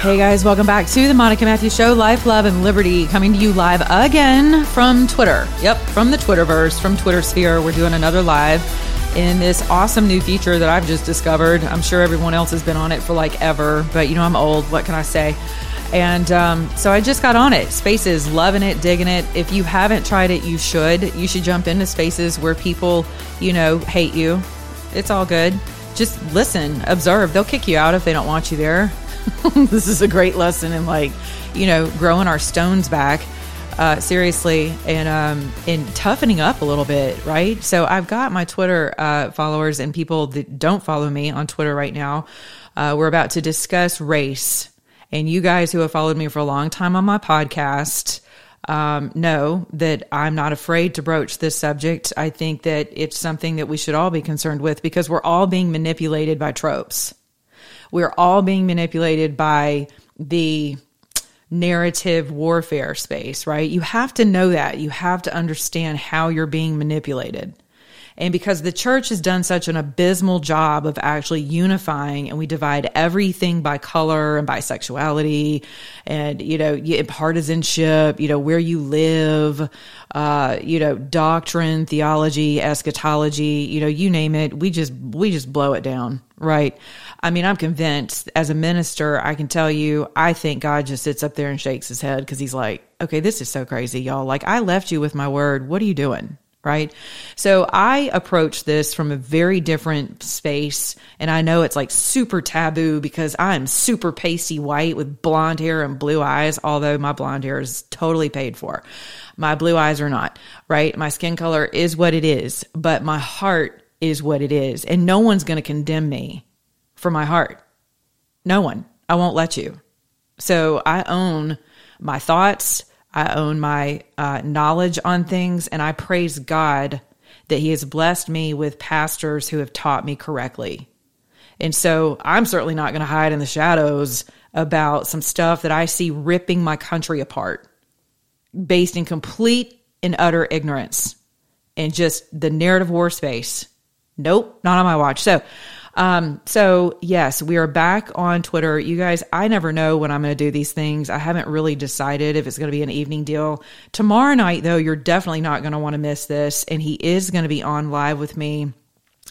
Hey guys, welcome back to the Monica Matthews Show, Life, Love, and Liberty, coming to you live again from Twitter. Yep, from the Twitterverse, from Twitter Sphere. We're doing another live in this awesome new feature that I've just discovered. I'm sure everyone else has been on it for like ever, but you know, I'm old. What can I say? And um, so I just got on it. Spaces, loving it, digging it. If you haven't tried it, you should. You should jump into spaces where people, you know, hate you. It's all good. Just listen, observe. They'll kick you out if they don't want you there. this is a great lesson in like, you know, growing our stones back. Uh, seriously, and um, and toughening up a little bit, right? So I've got my Twitter uh, followers and people that don't follow me on Twitter right now. Uh, we're about to discuss race, and you guys who have followed me for a long time on my podcast um, know that I'm not afraid to broach this subject. I think that it's something that we should all be concerned with because we're all being manipulated by tropes. We're all being manipulated by the narrative warfare space, right? You have to know that. You have to understand how you're being manipulated. And because the church has done such an abysmal job of actually unifying and we divide everything by color and by sexuality and, you know, partisanship, you know, where you live, uh, you know, doctrine, theology, eschatology, you know, you name it. We just, we just blow it down. Right. I mean, I'm convinced as a minister, I can tell you, I think God just sits up there and shakes his head because he's like, okay, this is so crazy, y'all. Like, I left you with my word. What are you doing? Right. So I approach this from a very different space. And I know it's like super taboo because I'm super pasty white with blonde hair and blue eyes, although my blonde hair is totally paid for. My blue eyes are not, right? My skin color is what it is, but my heart is what it is. And no one's going to condemn me for my heart. No one. I won't let you. So I own my thoughts. I own my uh, knowledge on things, and I praise God that He has blessed me with pastors who have taught me correctly. And so I'm certainly not going to hide in the shadows about some stuff that I see ripping my country apart based in complete and utter ignorance and just the narrative war space. Nope, not on my watch. So, um, so yes, we are back on Twitter. You guys, I never know when I'm going to do these things. I haven't really decided if it's going to be an evening deal. Tomorrow night, though, you're definitely not going to want to miss this. And he is going to be on live with me.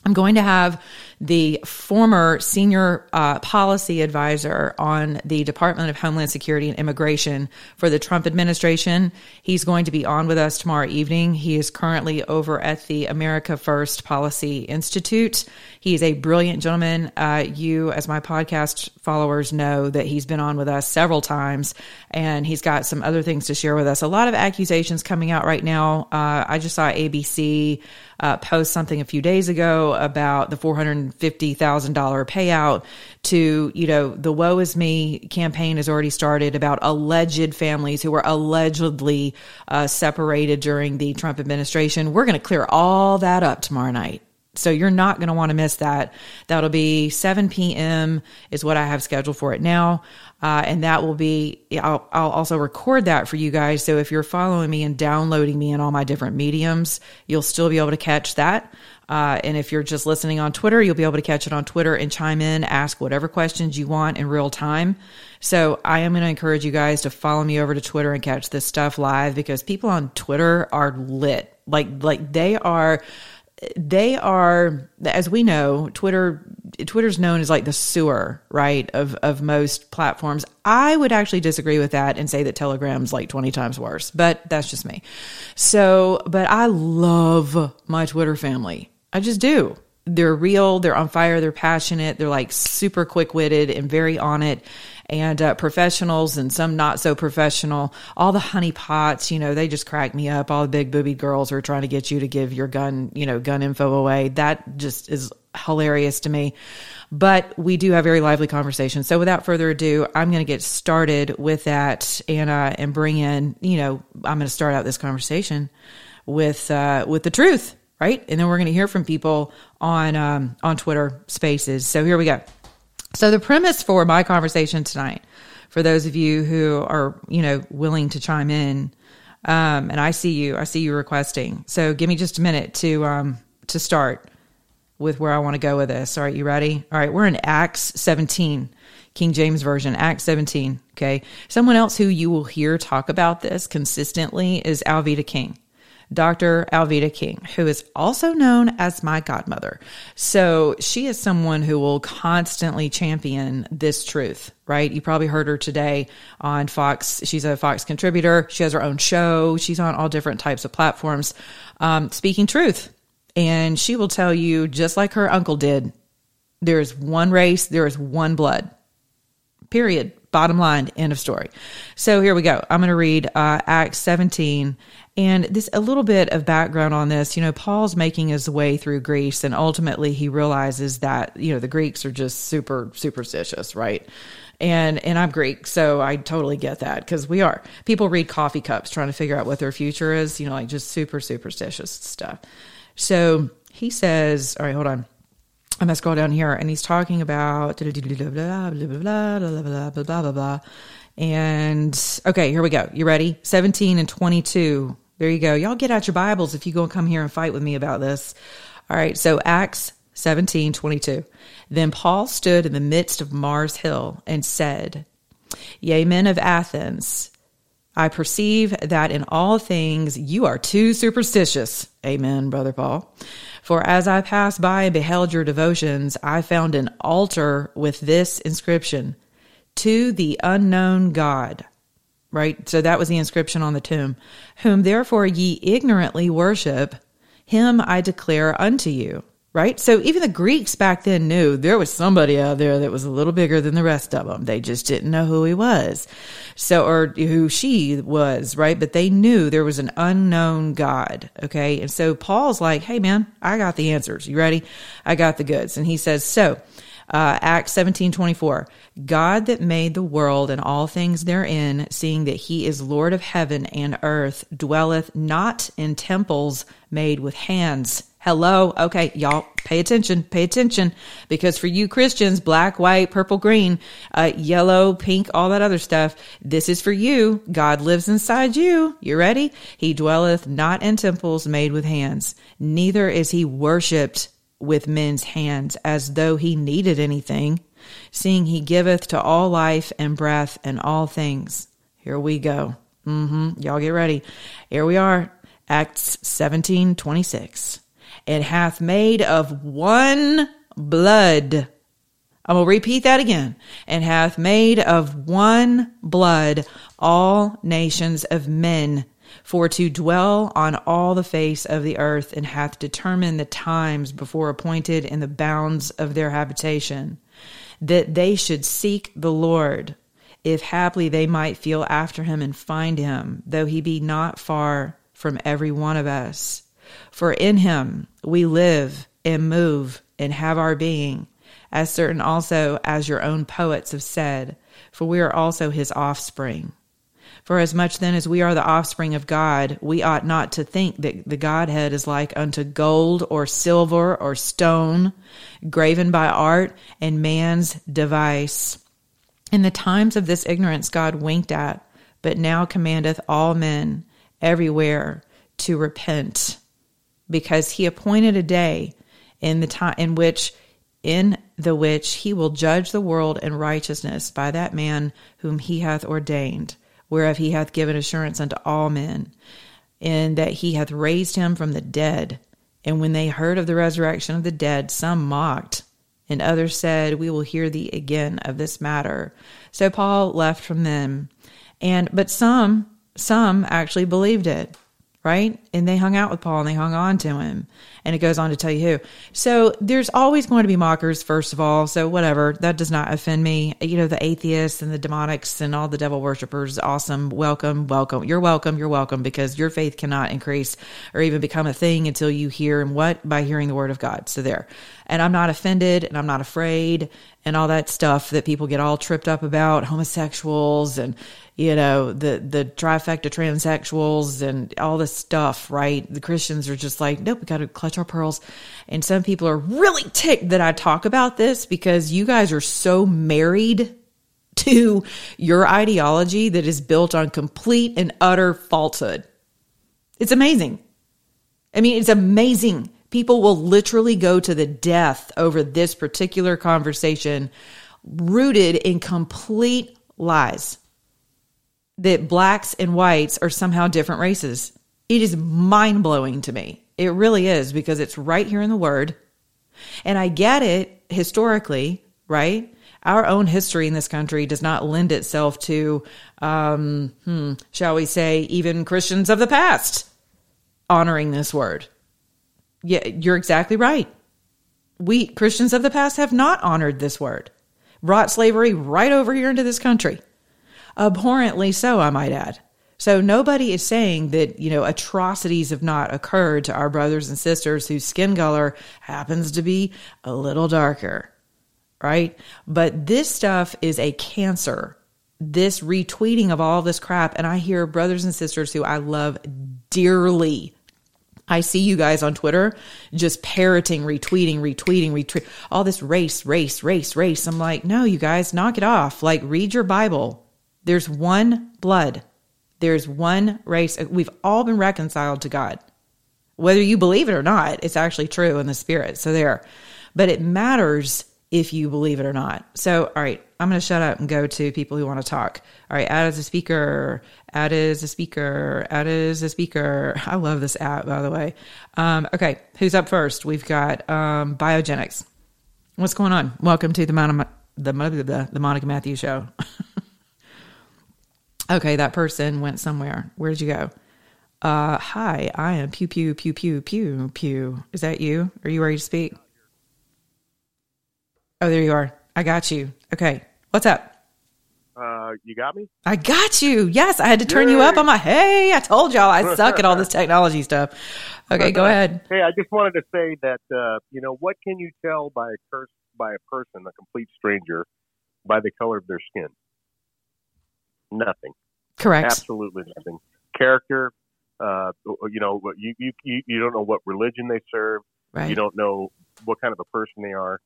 I'm going to have the former senior uh, policy advisor on the Department of Homeland Security and Immigration for the Trump administration. He's going to be on with us tomorrow evening. He is currently over at the America First Policy Institute. He's a brilliant gentleman. Uh, you, as my podcast followers, know that he's been on with us several times, and he's got some other things to share with us. A lot of accusations coming out right now. Uh, I just saw ABC uh, post something a few days ago about the four hundred fifty thousand dollar payout to you know the "Woe Is Me" campaign has already started about alleged families who were allegedly uh, separated during the Trump administration. We're going to clear all that up tomorrow night. So you're not going to want to miss that. That'll be 7 p.m. is what I have scheduled for it now. Uh, and that will be, I'll, I'll also record that for you guys. So if you're following me and downloading me in all my different mediums, you'll still be able to catch that. Uh, and if you're just listening on Twitter, you'll be able to catch it on Twitter and chime in, ask whatever questions you want in real time. So I am going to encourage you guys to follow me over to Twitter and catch this stuff live because people on Twitter are lit. Like, like they are, they are as we know twitter twitter's known as like the sewer right of of most platforms i would actually disagree with that and say that telegram's like 20 times worse but that's just me so but i love my twitter family i just do they're real they're on fire they're passionate they're like super quick-witted and very on it and uh, professionals and some not so professional. All the honeypots, you know, they just crack me up. All the big booby girls are trying to get you to give your gun, you know, gun info away. That just is hilarious to me. But we do have very lively conversations. So without further ado, I'm going to get started with that and uh, and bring in, you know, I'm going to start out this conversation with uh, with the truth, right? And then we're going to hear from people on um, on Twitter Spaces. So here we go. So the premise for my conversation tonight, for those of you who are you know willing to chime in, um, and I see you, I see you requesting. So give me just a minute to um, to start with where I want to go with this. All right, you ready? All right, we're in Acts 17. King James Version, Acts 17. Okay. Someone else who you will hear talk about this consistently is Alveda King. Dr. Alveda King, who is also known as my godmother. So she is someone who will constantly champion this truth, right? You probably heard her today on Fox. She's a Fox contributor. She has her own show. She's on all different types of platforms, um, speaking truth. And she will tell you, just like her uncle did, there is one race, there is one blood. Period. Bottom line, end of story. So here we go. I'm going to read uh, Acts 17 and this a little bit of background on this. You know, Paul's making his way through Greece, and ultimately he realizes that you know the Greeks are just super superstitious, right? And and I'm Greek, so I totally get that because we are. People read coffee cups trying to figure out what their future is. You know, like just super superstitious stuff. So he says, all right, hold on. I'm gonna scroll down here, and he's talking about blah blah blah blah blah blah blah blah blah. And okay, here we go. You ready? 17 and 22 there you go. Y'all get out your Bibles if you go and come here and fight with me about this. All right. So Acts 17, 22. Then Paul stood in the midst of Mars Hill and said, Yea, men of Athens, I perceive that in all things you are too superstitious. Amen, Brother Paul. For as I passed by and beheld your devotions, I found an altar with this inscription To the unknown God right? So that was the inscription on the tomb. Whom therefore ye ignorantly worship, him I declare unto you. Right? So even the Greeks back then knew there was somebody out there that was a little bigger than the rest of them. They just didn't know who he was. So, or who she was, right? But they knew there was an unknown God. Okay. And so Paul's like, Hey man, I got the answers. You ready? I got the goods. And he says, so, uh, Acts 17 24. God that made the world and all things therein, seeing that he is Lord of heaven and earth, dwelleth not in temples made with hands. Hello. Okay, y'all pay attention, pay attention. Because for you Christians, black, white, purple, green, uh, yellow, pink, all that other stuff, this is for you. God lives inside you. You ready? He dwelleth not in temples made with hands, neither is he worshipped with men's hands as though he needed anything, seeing he giveth to all life and breath and all things. Here we go. Mm-hmm. Y'all get ready. Here we are. Acts 17, 26. It hath made of one blood. I will repeat that again. And hath made of one blood all nations of men for to dwell on all the face of the earth, and hath determined the times before appointed in the bounds of their habitation, that they should seek the Lord, if haply they might feel after him and find him, though he be not far from every one of us. For in him we live and move and have our being, as certain also as your own poets have said, for we are also his offspring. For as much then as we are the offspring of God, we ought not to think that the Godhead is like unto gold or silver or stone, graven by art and man's device. In the times of this ignorance God winked at, but now commandeth all men everywhere to repent, because he appointed a day in the time in which in the which he will judge the world in righteousness by that man whom he hath ordained whereof he hath given assurance unto all men, in that he hath raised him from the dead. And when they heard of the resurrection of the dead, some mocked, and others said, We will hear thee again of this matter. So Paul left from them. And but some some actually believed it right? And they hung out with Paul and they hung on to him. And it goes on to tell you who. So there's always going to be mockers, first of all. So whatever, that does not offend me. You know, the atheists and the demonics and all the devil worshippers, awesome. Welcome, welcome. You're welcome, you're welcome because your faith cannot increase or even become a thing until you hear and what? By hearing the word of God. So there. and I'm not offended and I'm not afraid and all that stuff that people get all tripped up about homosexuals and you know the the trifecta transsexuals and all this stuff right? The christians are just like nope we got to clutch our pearls. And some people are really ticked that i talk about this because you guys are so married to your ideology that is built on complete and utter falsehood. It's amazing. I mean it's amazing. People will literally go to the death over this particular conversation rooted in complete lies that blacks and whites are somehow different races. It is mind blowing to me. It really is because it's right here in the word. And I get it historically, right? Our own history in this country does not lend itself to, um, hmm, shall we say, even Christians of the past honoring this word. Yeah, you're exactly right. We Christians of the past have not honored this word, brought slavery right over here into this country abhorrently so, I might add. So nobody is saying that, you know, atrocities have not occurred to our brothers and sisters whose skin color happens to be a little darker, right? But this stuff is a cancer. This retweeting of all this crap. And I hear brothers and sisters who I love dearly. I see you guys on Twitter just parroting, retweeting, retweeting, retweet all this race, race, race, race. I'm like, no, you guys, knock it off. Like, read your Bible there's one blood. There's one race. We've all been reconciled to God. Whether you believe it or not, it's actually true in the spirit. So there. But it matters if you believe it or not. So, all right, I'm going to shut up and go to people who want to talk. All right, add as a speaker, add as a speaker, add as a speaker. I love this app, by the way. Um, okay, who's up first? We've got um, Biogenics. What's going on? Welcome to the, Mon- the, the, the Monica Matthews Show. Okay, that person went somewhere. Where did you go? Uh, hi, I am pew pew pew pew pew pew. Is that you? Are you ready to speak? Oh, there you are. I got you. Okay, what's up? Uh, you got me? I got you. Yes, I had to turn Yay. you up. I'm like, hey, I told y'all I suck at all this technology stuff. Okay, go ahead. Hey, I just wanted to say that uh, you know what can you tell by a curse by a person, a complete stranger, by the color of their skin? Nothing. Correct. Absolutely nothing. Character. Uh, you know, you, you you don't know what religion they serve. Right. You don't know what kind of a person they are.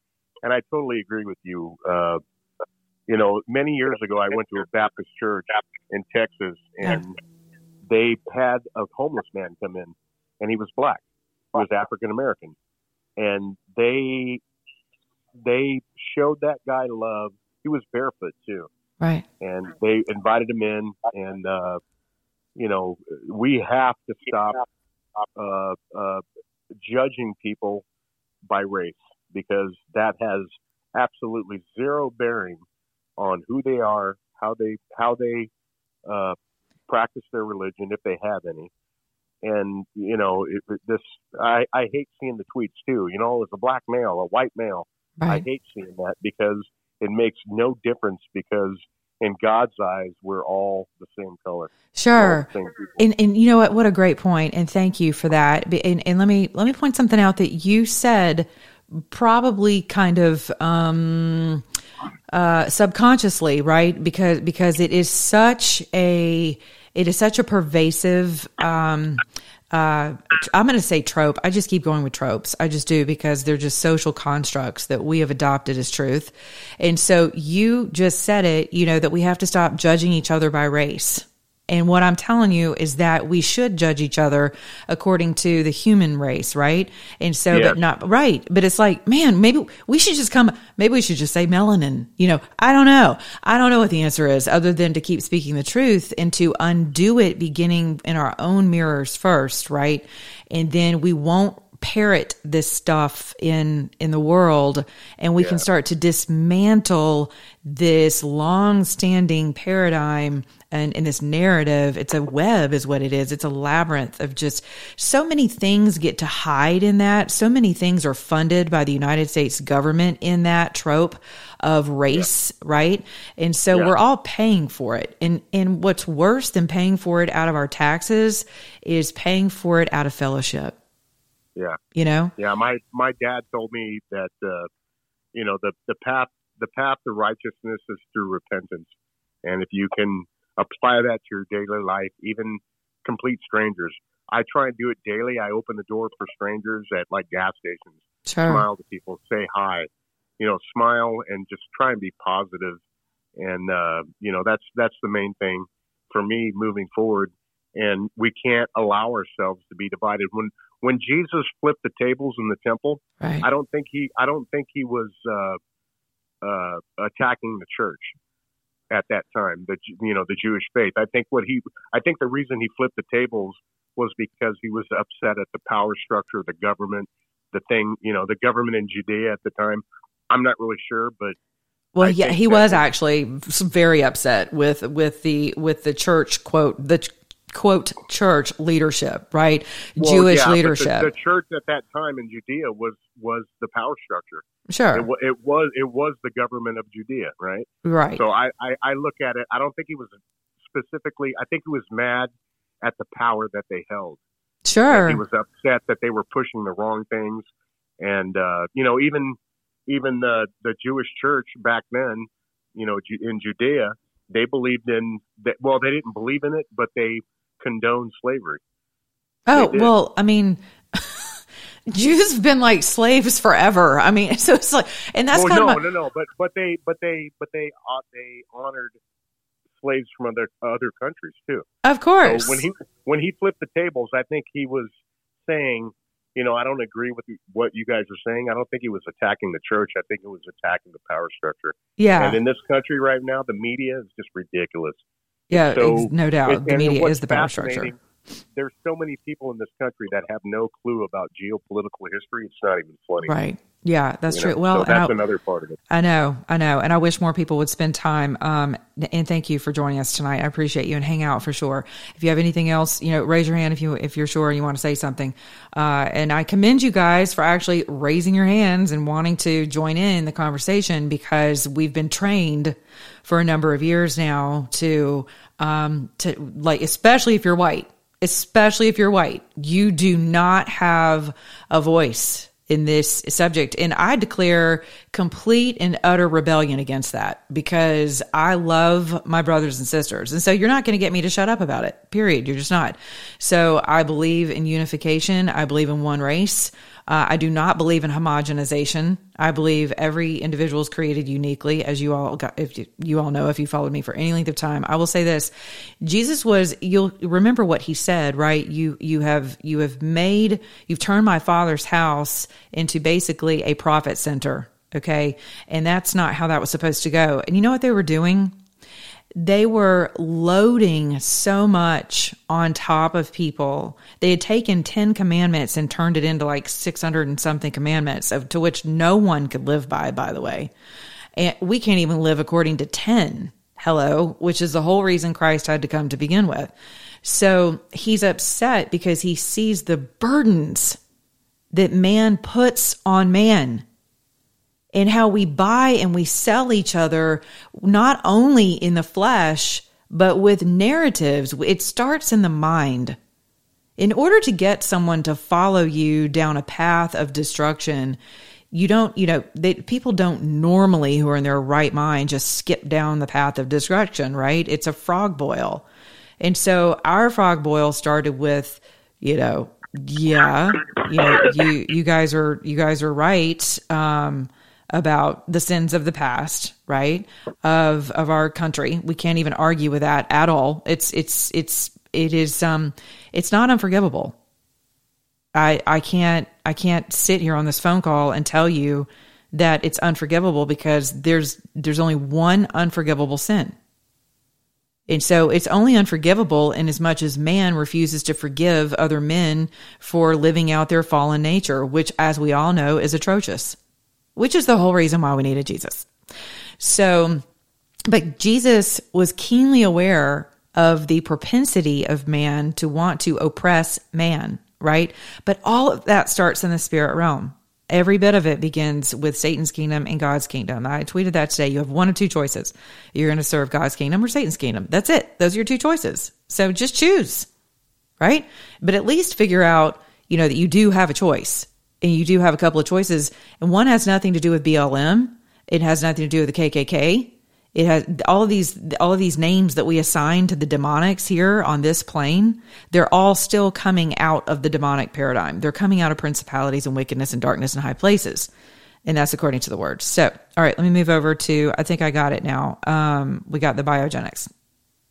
And I totally agree with you. Uh, you know, many years ago, I went to a Baptist church in Texas, and they had a homeless man come in, and he was black. He was African American, and they they showed that guy love. He was barefoot too, Right. And they invited him in, and uh, you know, we have to stop uh, uh, judging people by race because that has absolutely zero bearing on who they are, how they how they uh, practice their religion, if they have any. And you know, it, this I, I hate seeing the tweets too. You know, as a black male, a white male, right. I hate seeing that because it makes no difference because in God's eyes, we're all the same color. Sure. And, and you know what? What a great point. And thank you for that. And, and let me, let me point something out that you said probably kind of, um, uh, subconsciously, right? Because, because it is such a, it is such a pervasive, um, uh, I'm going to say trope. I just keep going with tropes. I just do because they're just social constructs that we have adopted as truth. And so you just said it, you know, that we have to stop judging each other by race. And what I'm telling you is that we should judge each other according to the human race, right? And so, yeah. but not right. But it's like, man, maybe we should just come, maybe we should just say melanin. You know, I don't know. I don't know what the answer is other than to keep speaking the truth and to undo it beginning in our own mirrors first, right? And then we won't parrot this stuff in in the world and we yeah. can start to dismantle this long-standing paradigm and in this narrative it's a web is what it is it's a labyrinth of just so many things get to hide in that so many things are funded by the united states government in that trope of race yeah. right and so yeah. we're all paying for it and and what's worse than paying for it out of our taxes is paying for it out of fellowship Yeah. You know? Yeah, my my dad told me that uh, you know the the path the path to righteousness is through repentance, and if you can apply that to your daily life, even complete strangers. I try and do it daily. I open the door for strangers at like gas stations, Sure. smile to people, say hi, you know, smile and just try and be positive. And uh, you know, that's that's the main thing for me moving forward. And we can't allow ourselves to be divided. When when Jesus flipped the tables in the temple, Right. I don't think he I don't think he was uh, uh, attacking the church at that time. The you know the Jewish faith. I think what he I think the reason he flipped the tables was because he was upset at the power structure of the government, the thing you know the government in Judea at the time. I'm not really sure, but Well, I yeah, he that- was actually very upset with with the with the church quote the quote church leadership, right? well, Jewish yeah, but the- leadership. The, church at that time in Judea was was the power structure. sure. It, it was it was the government of Judea, right? right. So I, I, I look at it. I don't think he was specifically. I think he was mad at the power that they held. sure. He was upset that they were pushing the wrong things, and uh, you know, even even the the Jewish church back then, you know, in Judea, they believed in that. Well, they didn't believe in it, but they condoned slavery. oh, well, I mean Jews have been like slaves forever. I mean, so it's like and that's well, kind no, of no, no, but but they but they but they uh, they honored slaves from other other countries too. of course. So when he when he flipped the tables, I think he was saying, you know, I don't agree with what you guys are saying. I don't think he was attacking the church. I think he was attacking the power structure. yeah. And in this country right now, the media is just ridiculous. Yeah, so no doubt. The media is the power structure. There's so many people in this country that have no clue about geopolitical history. It's not even funny. Right. Yeah, that's you true. know? Well, so and I- that's another part of it. I know, I know, and I wish more people would spend time. Um, and thank you for joining us tonight. I appreciate you and hang out for sure. If you have anything else, you know, raise your hand if you if you're sure and you want to say something. Uh, and I commend you guys for actually raising your hands and wanting to join in the conversation because we've been trained for a number of years now to um to like especially if you're white, especially if you're white, you do not have a voice in this subject. And I declare complete and utter rebellion against that because I love my brothers and sisters. And so you're not going to get me to shut up about it, period. You're just not. So I believe in unification. I believe in one race. Uh, I do not believe in homogenization. I believe every individual is created uniquely, as you all got, if you, you all know, if you followed me for any length of time. I will say this: Jesus was. You'll remember what he said, right? You you have you have made you've turned my father's house into basically a profit center. Okay, and that's not how that was supposed to go. And you know what they were doing? They were loading so much on top of people. They had taken 10 commandments and turned it into like 600 and something commandments, of, to which no one could live by, by the way. And we can't even live according to 10. Hello, which is the whole reason Christ had to come to begin with. So he's upset because he sees the burdens that man puts on man and how we buy and we sell each other, not only in the flesh, but with narratives. It starts in the mind. In order to get someone to follow you down a path of destruction, you don't, you know, they, people don't normally, who are in their right mind, just skip down the path of destruction, right? It's a frog boil. And so our frog boil started with, you know, yeah, you know, you, you guys are, you guys are right. Um, about the sins of the past, right? Of of our country. We can't even argue with that at all. It's it's it's it is um it's not unforgivable. I I can't I can't sit here on this phone call and tell you that it's unforgivable because there's there's only one unforgivable sin. And so it's only unforgivable in as much as man refuses to forgive other men for living out their fallen nature, which as we all know is atrocious which is the whole reason why we needed Jesus. So, but Jesus was keenly aware of the propensity of man to want to oppress man, right? But all of that starts in the spirit realm. Every bit of it begins with Satan's kingdom and God's kingdom. I tweeted that today. You have one of two choices. You're going to serve God's kingdom or Satan's kingdom. That's it. Those are your two choices. So just choose, right? But at least figure out you know, that you do have a choice and you do have a couple of choices. And one has nothing to do with BLM. It has nothing to do with the KKK. It has all of these all of these names that we assign to the demonics here on this plane. They're all still coming out of the demonic paradigm. They're coming out of principalities and wickedness and darkness and high places, and that's according to the word. So, all right, let me move over to. I think I got it now. Um, we got the biogenics.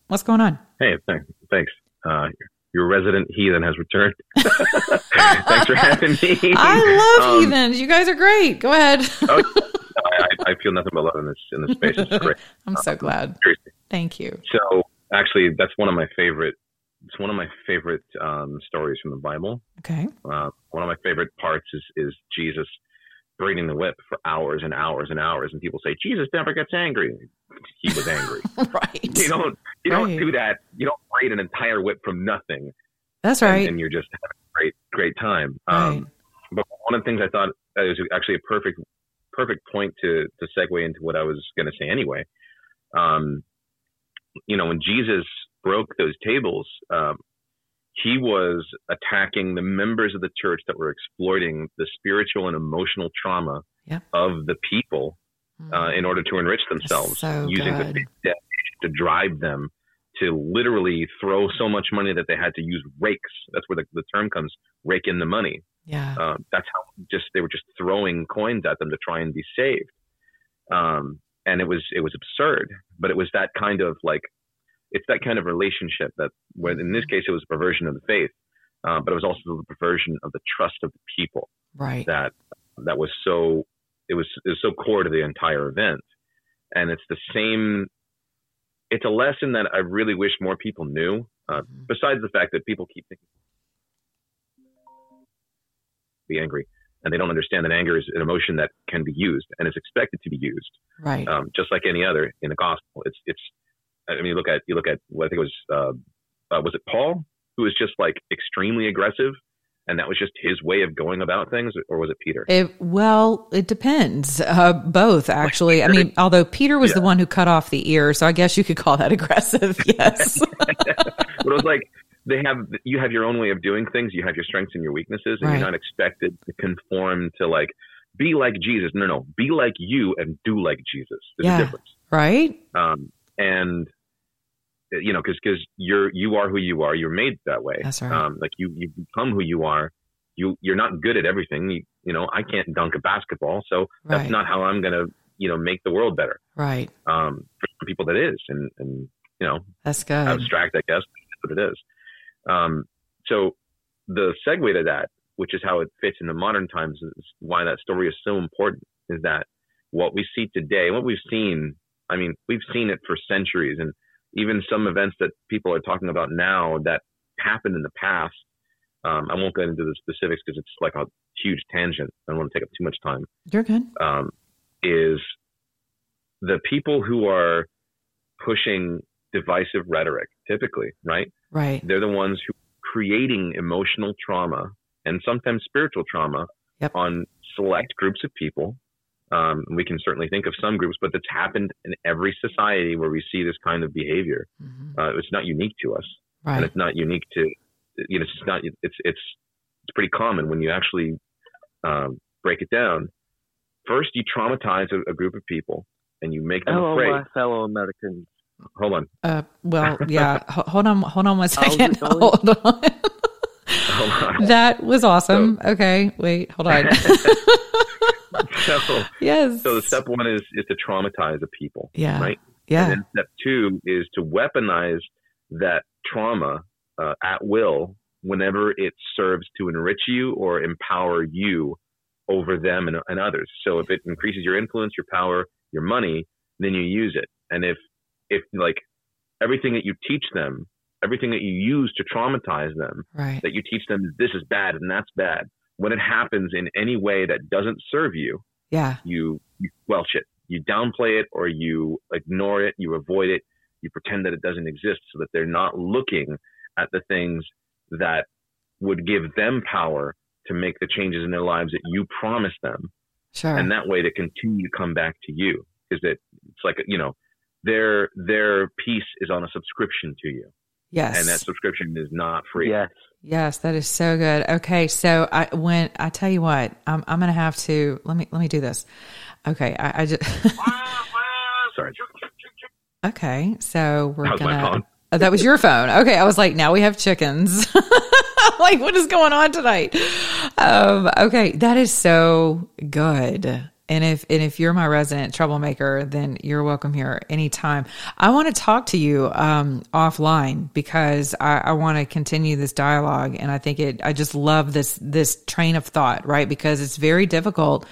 What's going on? Hey, thanks. thanks. Uh, your resident heathen has returned. thanks for having me. I love Um, heathens. You guys are great. Go ahead. oh, I, I feel nothing but love in this in this space. It's great. I'm so glad. Seriously. Thank you. So actually, that's one of my favorite. It's one of my favorite um, stories from the Bible. Okay. Uh, one of my favorite parts is is Jesus braiding the whip for hours and hours and hours, and people say Jesus never gets angry. He was angry. right. you don't you don't do that. You don't braid an entire whip from nothing, That's and, right. and you're just having a great great time. Right. Um, but one of the things I thought uh, was actually a perfect perfect point to to segue into what I was going to say anyway. Um, you know, when Jesus broke those tables, um, he was attacking the members of the church that were exploiting the spiritual and emotional trauma Yep. of the people uh, in order to enrich themselves, So using the good. big debt to drive them to literally throw so much money that they had to use rakes. That's where the, the term comes, rake in the money. yeah. Uh, that's how just they were just throwing coins at them to try and be saved. Um, and it was it was absurd, but it was that kind of like it's that kind of relationship that when in this case it was a perversion of the faith, uh, but it was also the perversion of the trust of the people right. that that was so it was it was so core to the entire event and it's the same it's a lesson that i really wish more people knew uh, Mhm. besides the fact that people keep thinking be angry and they don't understand that anger is an emotion that can be used and is expected to be used Right. um, just like any other in the gospel it's it's i mean you look at you look at what i think it was uh, uh, was it paul who was just like extremely aggressive and that was just his way of going about things or was it peter It, well, it depends. Uh, both, actually. I mean, although Peter was the one who cut off the ear, so I guess you could call that aggressive. Yes. but it was like they have you have your own way of doing things you have your strengths and your weaknesses and Right. you're not expected to conform to like be like jesus no no be like you and do like jesus there's Yeah. a difference right. um, and you know because because you're you are who you are you're made that way That's right. um, like you you become who you are you you're not good at everything you, you know i can't dunk a basketball so that's not how i'm gonna you know make the world better Right. um, for some people that is and and you know That's good. abstract, I guess, but it is. Um, so the segue to that, which is how it fits in the modern times, is why that story is so important. Is that what we see today, what we've seen? I mean, we've seen it for centuries, and even some events that people are talking about now that happened in the past. Um, I won't get into the specifics because it's like a huge tangent. I don't want to take up too much time You're good. um, is the people who are pushing divisive rhetoric, typically, right? Right. They're the ones who are creating emotional trauma and sometimes spiritual trauma Yep. on select groups of people. Um, we can certainly think of some groups, but that's happened in every society where we see this kind of behavior. Mhm. Uh, it's not unique to us, and it's not unique to you know. It's not. It's it's it's pretty common when you actually um, break it down. First, you traumatize a, a group of people, and you make them Hello, afraid. my fellow Americans. Hold on. Uh, well, yeah. Hold on. Hold on one How's second. Hold on. Hold on. that was awesome. okay. Wait. Hold on. so, yes. so the step one is is to traumatize a people, Yeah. right? Yeah. And then step two is to weaponize that trauma uh, at will whenever it serves to enrich you or empower you over them and, and others. So if it increases your influence, your power, your money, then you use it. And if if like everything that you teach them, everything that you use to traumatize them, Right. that you teach them this is bad and that's bad. When it happens in any way that doesn't serve you, Yeah. you, you squelch it. You downplay it or you ignore it, you avoid it, you pretend that it doesn't exist so that they're not looking at the things that would give them power to make the changes in their lives that you promised them. Sure. And that way to continue to come back to you. Because it, it's like, you know, their their peace is on a subscription to you. yes. And that subscription is not free. Yes. Yes, that is so good. Okay, so I when I tell you what, I'm I'm gonna have to let me let me do this. Okay, I, I just Sorry. okay. So we're That was my gonna. Oh, that was your phone. Okay, I was like, now we have chickens. like, what is going on tonight? Um, okay, that is so good. And if and if you're my resident troublemaker, then you're welcome here anytime. I want to talk to you um, offline because I, I want to continue this dialogue, and I think it. I just love this this train of thought, right? Because it's very difficult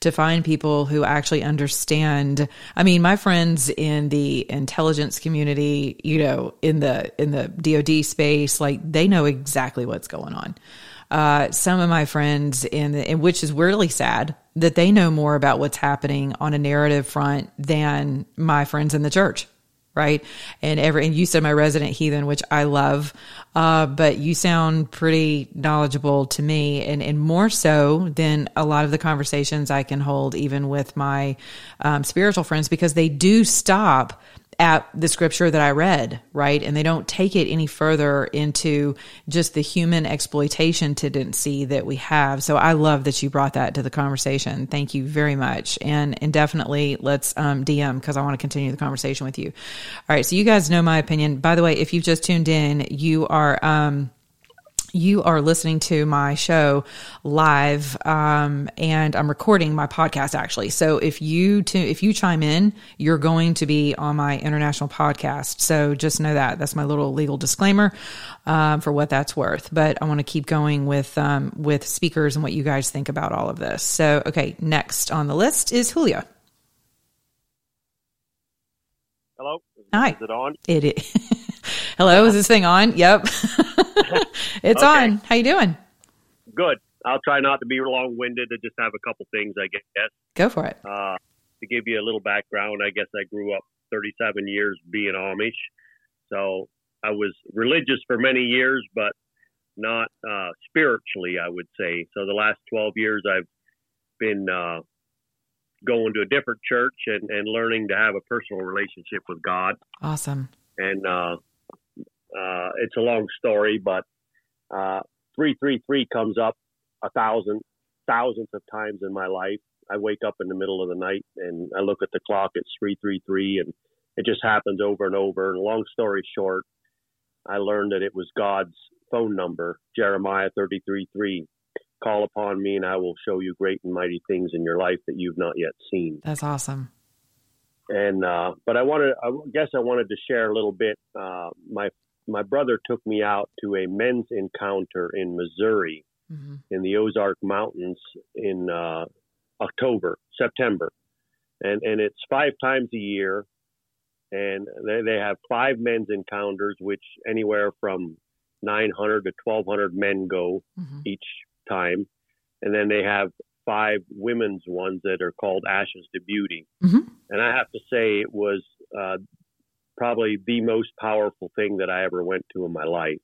to find people who actually understand. I mean, my friends in the intelligence community, you know, in the in the DoD space, like they know exactly what's going on uh, some of my friends in the, in which is really sad that they know more about what's happening on a narrative front than my friends in the church. Right. And every, and you said my resident heathen, which I love. Uh, but you sound pretty knowledgeable to me and, and more so than a lot of the conversations I can hold even with my, um, spiritual friends because they do stop at the scripture that I read, right? And they don't take it any further into just the human exploitation tendency that we have. So I love that you brought that to the conversation. Thank you very much. And and definitely let's um, DM because I want to continue the conversation with you. All right. So you guys know my opinion. By the way, if you've just tuned in, you are um, you are listening to my show live um, and i'm recording my podcast actually so if you to, if you chime in you're going to be on my international podcast so just know that that's my little legal disclaimer um, for what that's worth but i want to keep going with um, with speakers and what you guys think about all of this so okay next on the list is julia Hello. Hi. Is it on? it is hello is this thing on yep it's Okay. on how you doing Good. I'll try not to be long-winded. I just have a couple things, I guess. go for it Uh, to give you a little background, I guess I grew up 37 years being Amish. So I was religious for many years, but not uh, spiritually, I would say. So the last 12 years, I've been uh, going to a different church and, and learning to have a personal relationship with God. awesome And uh, uh, it's a long story, but uh, 333 comes up a thousand, thousands of times in my life. I wake up in the middle of the night and I look at the clock. It's 333, and it just happens over and over. And long story short, I learned that it was God's phone number, Jeremiah 33:3. Call upon me, and I will show you great and mighty things in your life that you've not yet seen that's awesome and uh, but I wanted, I guess I wanted to share a little bit. Uh, my my brother took me out to a men's encounter in Missouri hmm in the Ozark Mountains in uh, October, September, and and it's five times a year, and they they have five men's encounters, which anywhere from 900 to 1200 men go hmm each time, and then they have five women's ones that are called Ashes to Beauty. Mhm. And I have to say, it was uh, probably the most powerful thing that I ever went to in my life.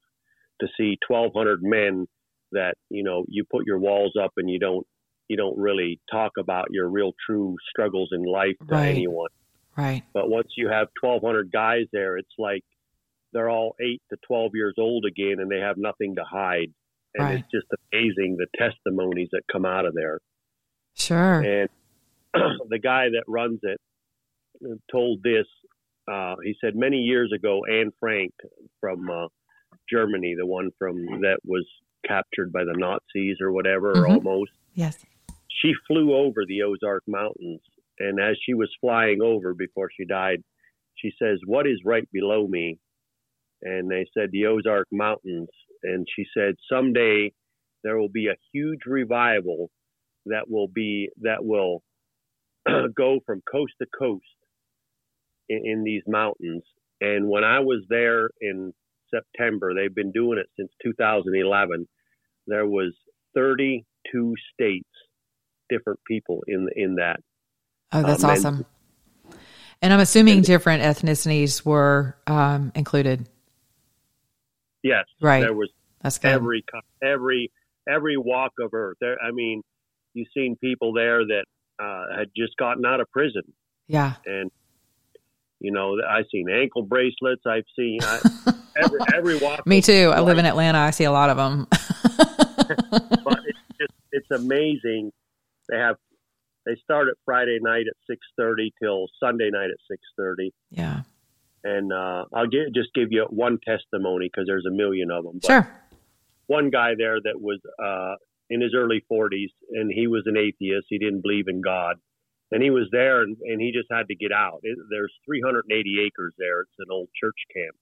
To see 1,200 men that you know you put your walls up and you don't you don't really talk about your real true struggles in life to Right. anyone. Right. But once you have 1,200 guys there, it's like they're all eight to 12 years old again, and they have nothing to hide. And Right. it's just amazing the testimonies that come out of there. Sure. And the guy that runs it uh, told this. Uh, he said many years ago, Anne Frank from uh, Germany, the one from that was captured by the Nazis or whatever, or Mhm. almost. Yes. She flew over the Ozark Mountains, and as she was flying over before she died, she says, "What is right below me?" And they said, "The Ozark Mountains." And she said, "Someday there will be a huge revival that will be that will go from coast to coast in, in these mountains." And when I was there in September, they've been doing it since 2011. There was 32 states, different people in in that. Oh, that's Um, awesome. And I'm assuming different ethnicities were um, included. Yes, Right. there was That's good. every every every walk of earth. There, I mean, you've seen people there that uh, had just gotten out of prison, yeah. and You know, I've seen ankle bracelets. I've seen I, every every walk. Me too. I live in Atlanta. I see a lot of them. But it's just it's amazing. They have they start at Friday night at six thirty till Sunday night at six thirty. yeah. And uh, I'll give, just give you one testimony because there's a million of them. But Sure. one guy there that was uh, in his early 40s and he was an atheist. He didn't believe in God. And he was there and, and he just had to get out. It, there's 380 acres there. It's an old church camp.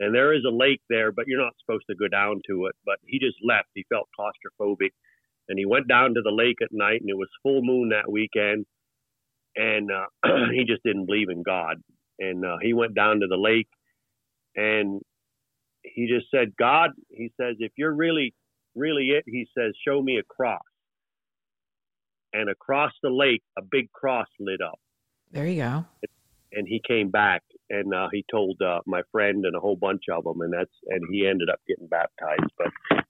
And there is a lake there, but you're not supposed to go down to it. But he just left. He felt claustrophobic. And he went down to the lake at night and it was full moon that weekend. And uh, he just didn't believe in God. And uh, he went down to the lake and he just said, God, he says, if you're really, really it, he says, show me a cross. And across the lake, a big cross lit up. There you go. And he came back and uh, he told uh, my friend and a whole bunch of them, and that's and he ended up getting baptized. But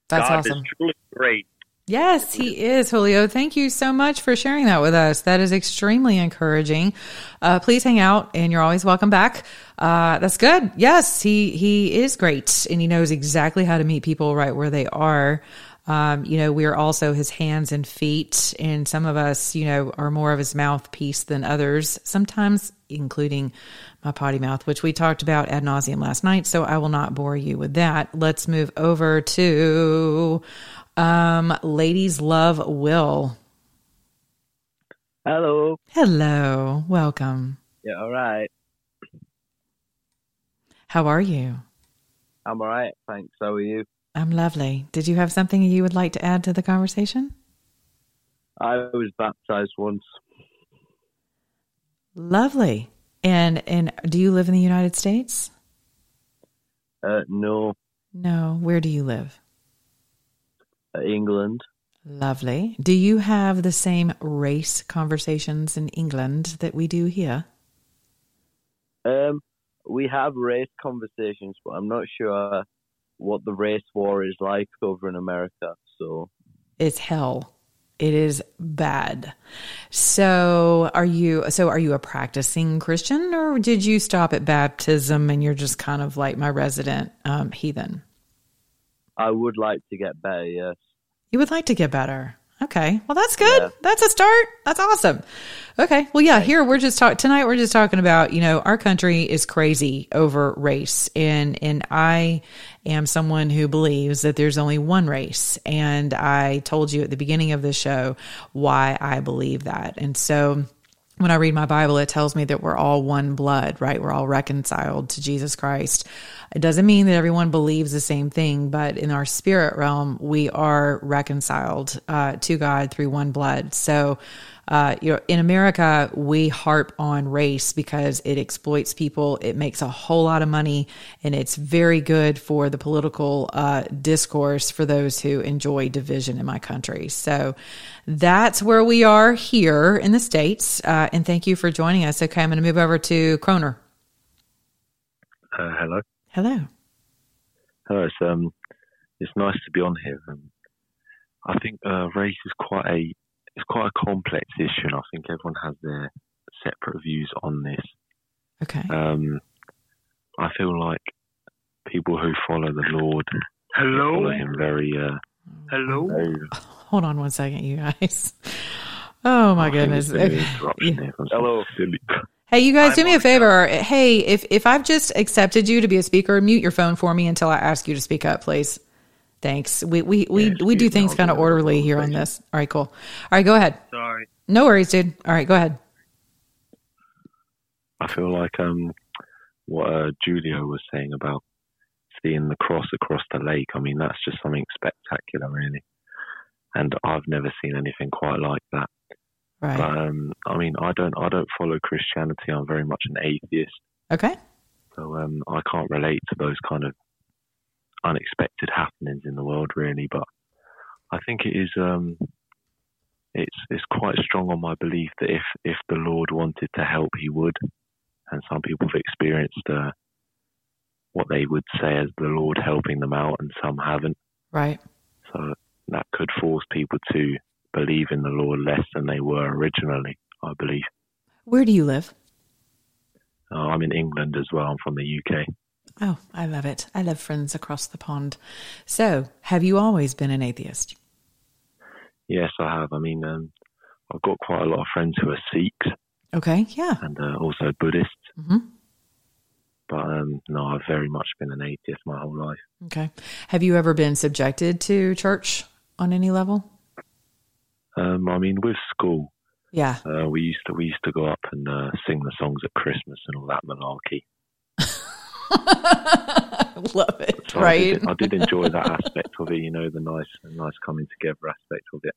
That's God awesome. is truly great. Yes, he is, Julio. Thank you so much for sharing that with us. That is extremely encouraging. Uh, please hang out, and you're always welcome back. Uh, that's good. Yes, he he is great, and he knows exactly how to meet people right where they are. Um, you know, we're also his hands and feet, and some of us, you know, are more of his mouthpiece than others. Sometimes, including my potty mouth, which we talked about ad nauseum last night. So I will not bore you with that. Let's move over to um, ladies love Will. Hello. Hello, welcome. Yeah, all right. How are you? I'm all right. Thanks. How are you? I'm lovely. Did you have something you would like to add to the conversation? I was baptized once. Lovely. And and do you live in the United States? Uh, no, No. Where do you live? uh, England. Lovely. Do you have the same race conversations in England that we do here? Um, we have race conversations, but I'm not sure what the race war is like over in America. So, It's hell. It is bad. So, are you so are you a practicing Christian or did you stop at baptism and you're just kind of like my resident um, heathen? I would like to get better. Yes. You would like to get better. Okay. Well, that's good. Yeah. That's a start. That's awesome. Okay. Well, yeah, here we're just talking tonight we're just talking about, you know, our country is crazy over race and and I am someone who believes that there's only one race and I told you at the beginning of the show why I believe that. And so when I read my Bible, it tells me that we're all one blood, right? We're all reconciled to Jesus Christ. It doesn't mean that everyone believes the same thing, but in our spirit realm, we are reconciled uh, to God through one blood. So, uh, you know, in America, we harp on race because it exploits people. It makes a whole lot of money, and it's very good for the political uh, discourse for those who enjoy division in my country. So that's where we are here in the states. Uh, and thank you for joining us. Okay, I'm going to move over to Kroner. Uh, hello. Hello. Hello. It's um, it's nice to be on here. Um, I think uh, race is quite a it's quite a complex issue, and I think everyone has their separate views on this. Okay. Um, I feel like people who follow the Lord hello, follow Him very. Uh, Hello. very Hold on one second, you guys. Oh my I goodness. it's a bit of Okay. interruption here from some Hello. silly- Hey, you guys, do me a favor. Hey, if if I've just accepted you to be a speaker, mute your phone for me until I ask you to speak up, please. Thanks. We we we, Yeah, we do things kind of orderly here on this. All right, cool. All right, go ahead. Sorry. No worries, dude. All right, go ahead. I feel like um, what uh, Julio was saying about seeing the cross across the lake. I mean, that's just something spectacular, really. And I've never seen anything quite like that. Right. But um, I mean, I don't, I don't follow Christianity. I'm very much an atheist, Okay. so um, I can't relate to those kind of unexpected happenings in the world, really. But I think it is, um, it's, it's quite strong on my belief that if, if the Lord wanted to help, He would. And some people have experienced uh, what they would say as the Lord helping them out, and some haven't. Right. So that could force people to believe in the Lord less than they were originally, I believe. Where do you live? Uh, I'm in England as well. I'm from the UK. Oh, I love it. I love friends across the pond. So, have you always been an atheist? Yes, I have. I mean, um, I've got quite a lot of friends who are Sikhs Okay, yeah. and uh, also Buddhists. Mm-hmm. But um, no, I've very much been an atheist my whole life. Okay. Have you ever been subjected to church on any level? Um, I mean, with school, Yeah. uh, we used to we used to go up and uh, sing the songs at Christmas and all that malarkey. love it, So I right? did, I did enjoy that aspect of it. You know, the nice nice coming together aspect of it.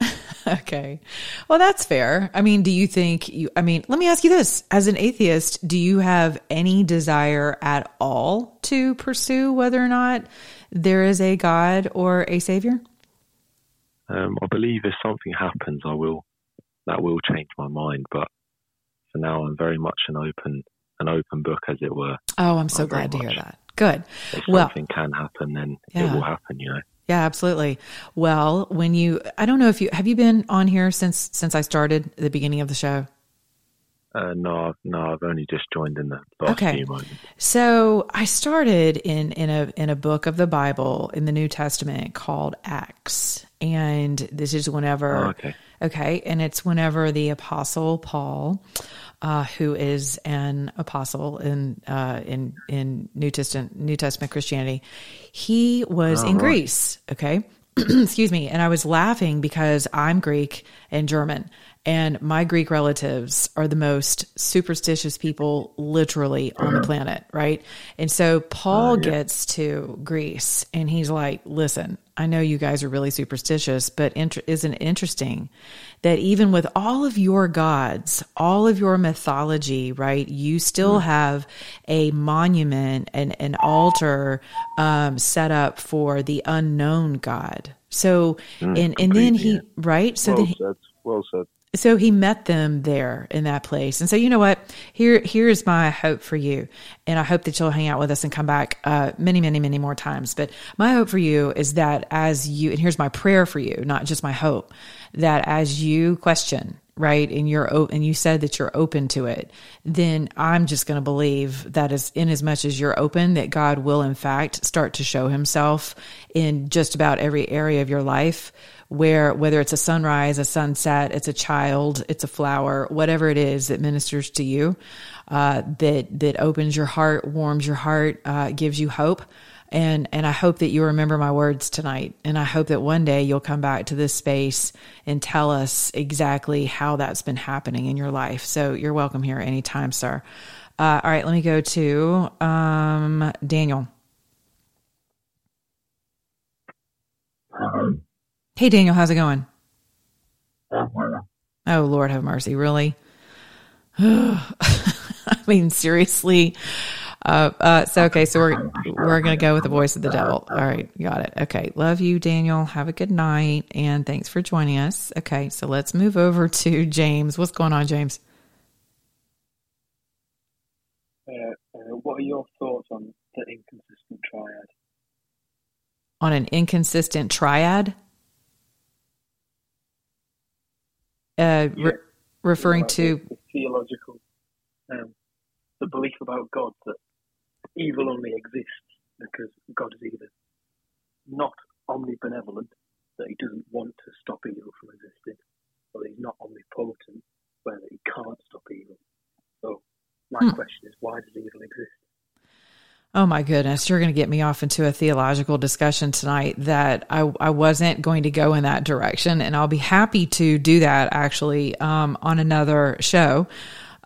Okay. Well, that's fair. I mean, do you think you, I mean, let me ask you this. As an atheist, do you have any desire at all to pursue whether or not there is a God or a savior? Um, I believe if something happens, I will that will change my mind. But for now, I'm very much an open an open book, as it were. Oh, I'm so glad to hear that. Good. If Well- something can happen, then Yeah. it will happen. You know. Yeah, absolutely. Well, when you, I don't know if you, have you been on here since, since I started the beginning of the show? Uh, no, I've- no, I've only just joined in the last Okay. few moments. So I started in in a in a book of the Bible in the New Testament called Acts, and this is whenever Oh, okay. okay, and it's whenever the Apostle Paul, uh, who is an apostle in uh, in in New Testament New Testament Christianity, he was in Greece. Okay, excuse me, and I was laughing because I'm Greek and German, and my Greek relatives are the most superstitious people literally on the planet, right? And so Paul gets to Greece and he's like, listen, I know you guys are really superstitious, but inter- isn't it interesting that even with all of your gods, all of your mythology, right, you still have a monument and an altar um, set up for the unknown God. So, and, and then he, right? So well then he, said. Well said. So he met them there in that place. And so you know what? Here here's my hope for you. And i hope that you'll hang out with us and come back uh, many many many more times. But my hope for you is that as you and here's my prayer for you not just my hope that as you question right and you're and you said that you're open to it then i'm just going to believe that as in as much as you're open that god will in fact start to show himself in just about every area of your life where whether it's a sunrise, a sunset, it's a child, it's a flower, whatever it is that ministers to you, uh, that that opens your heart, warms your heart, uh, gives you hope. And and I hope that you remember my words tonight. And I hope that one day you'll come back to this space and tell us exactly how that's been happening in your life. So you're welcome here anytime, sir. Uh, all right, let me go to um, Daniel. Hey, Daniel, how's it going? Oh, Lord have mercy. Really? I mean, seriously. Uh, uh, so, okay, so we're, we're going to go with the voice of the devil. All right. Got it. Okay. Love you, Daniel. Have a good night. And thanks for joining us. Okay. So let's move over to James. What's going on, James? Uh, uh, what are your thoughts on the inconsistent triad? On an inconsistent triad? Uh, re- referring Like to, the, the theological, um, the belief about God that evil only exists because God is either not omnibenevolent, that He doesn't want to stop evil from existing, or that He's not omnipotent, where that He can't stop evil. So, my Hmm. question is, why does evil exist? Oh my goodness, you're going to get me off into a theological discussion tonight that I, I wasn't going to go in that direction. And I'll be happy to do that actually um, on another show.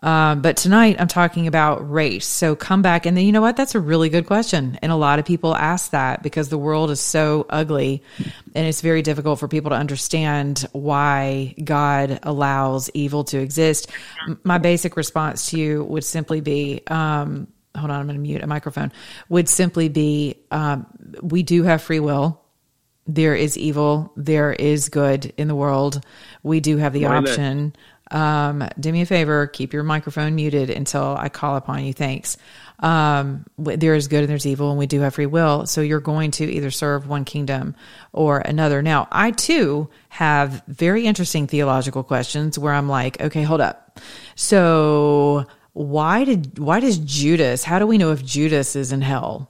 Um, but tonight I'm talking about race. So come back. And then you know what? That's a really good question. And a lot of people ask that because the world is so ugly and it's very difficult for people to understand why God allows evil to exist. My basic response to you would simply be, um, hold on, I'm going to mute a microphone, would simply be um, we do have free will. There is evil, there is good in the world. We do have the Morning option. Um, do me a favor, keep your microphone muted until I call upon you. Thanks. Um, there is good and there's evil, and we do have free will. So you're going to either serve one kingdom or another. Now, I too have very interesting theological questions where I'm like, okay, hold up. So why did why does Judas? How do we know if Judas is in hell?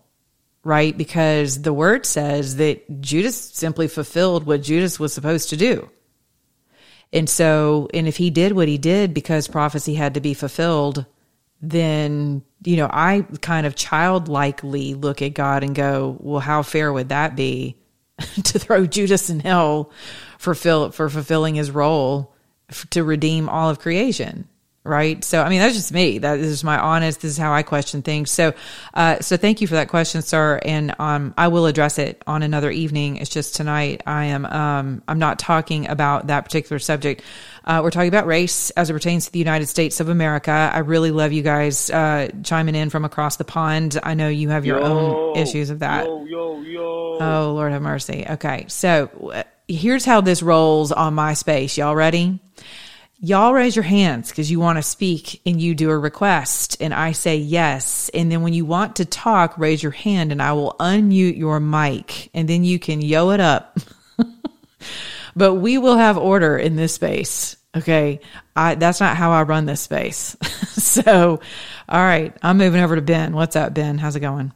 Right? Because the word says that Judas simply fulfilled what Judas was supposed to do. And so, and if he did what he did because prophecy had to be fulfilled, then, you know, I kind of childlikely look at God and go, well, how fair would that be to throw Judas in hell for, fill, for fulfilling his role to redeem all of creation? Right so i mean that's just me that is my honest this is how i question things so uh so thank you for that question sir and um i will address it on another evening it's just tonight i am um i'm not talking about that particular subject uh, we're talking about race as it pertains to the United States of America. I really love you guys uh, chiming in from across the pond. I know you have your Yo, own issues of that. Yo, yo, yo. Oh, Lord have mercy. Okay. So uh, here's how this rolls on MySpace. Y'all ready? Y'all raise your hands because you want to speak and you do a request and I say yes. And then when you want to talk, raise your hand and I will unmute your mic and then you can yo it up. but we will have order in this space. Okay. I, that's not how I run this space. so, all right. I'm moving over to Ben. What's up, Ben? How's it going?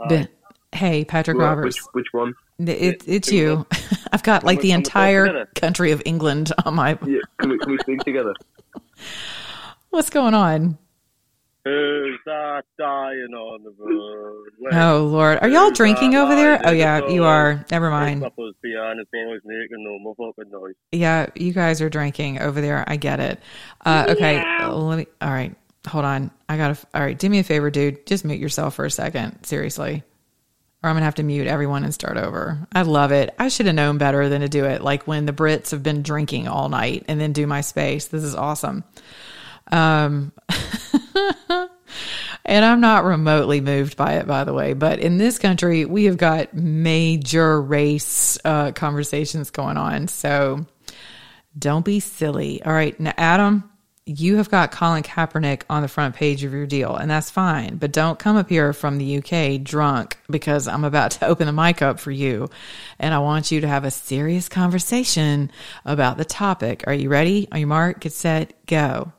Uh, ben. Hey, Patrick Roberts. Which, which one? It, it's you. I've got like the we- can we talk entire country of England on my. Yeah, can we, can we speak together? What's going on? Who's that dying on the road? Wait, Oh Lord, are y'all drinking over there? Oh yeah, you are. Never mind. Couples behind the thing was making no motherfucking noise. Yeah, you guys are drinking over there. I get it. Uh, okay, let me. All right, hold on. I gotta. All right, do me a favor, dude. Just mute yourself for a second, seriously, or I'm gonna have to mute everyone and start over. I love it. I should have known better than to do it like when the Brits have been drinking all night and then do my space. This is awesome. Um, and I'm not remotely moved by it, by the way. But in this country, we have got major race uh, conversations going on. So don't be silly. All right. Now, Adam, you have got Colin Kaepernick on the front page of your deal, and that's fine. But don't come up here from the UK drunk because I'm about to open the mic up for you. And I want you to have a serious conversation about the topic. Are you ready? On your mark, get set, go.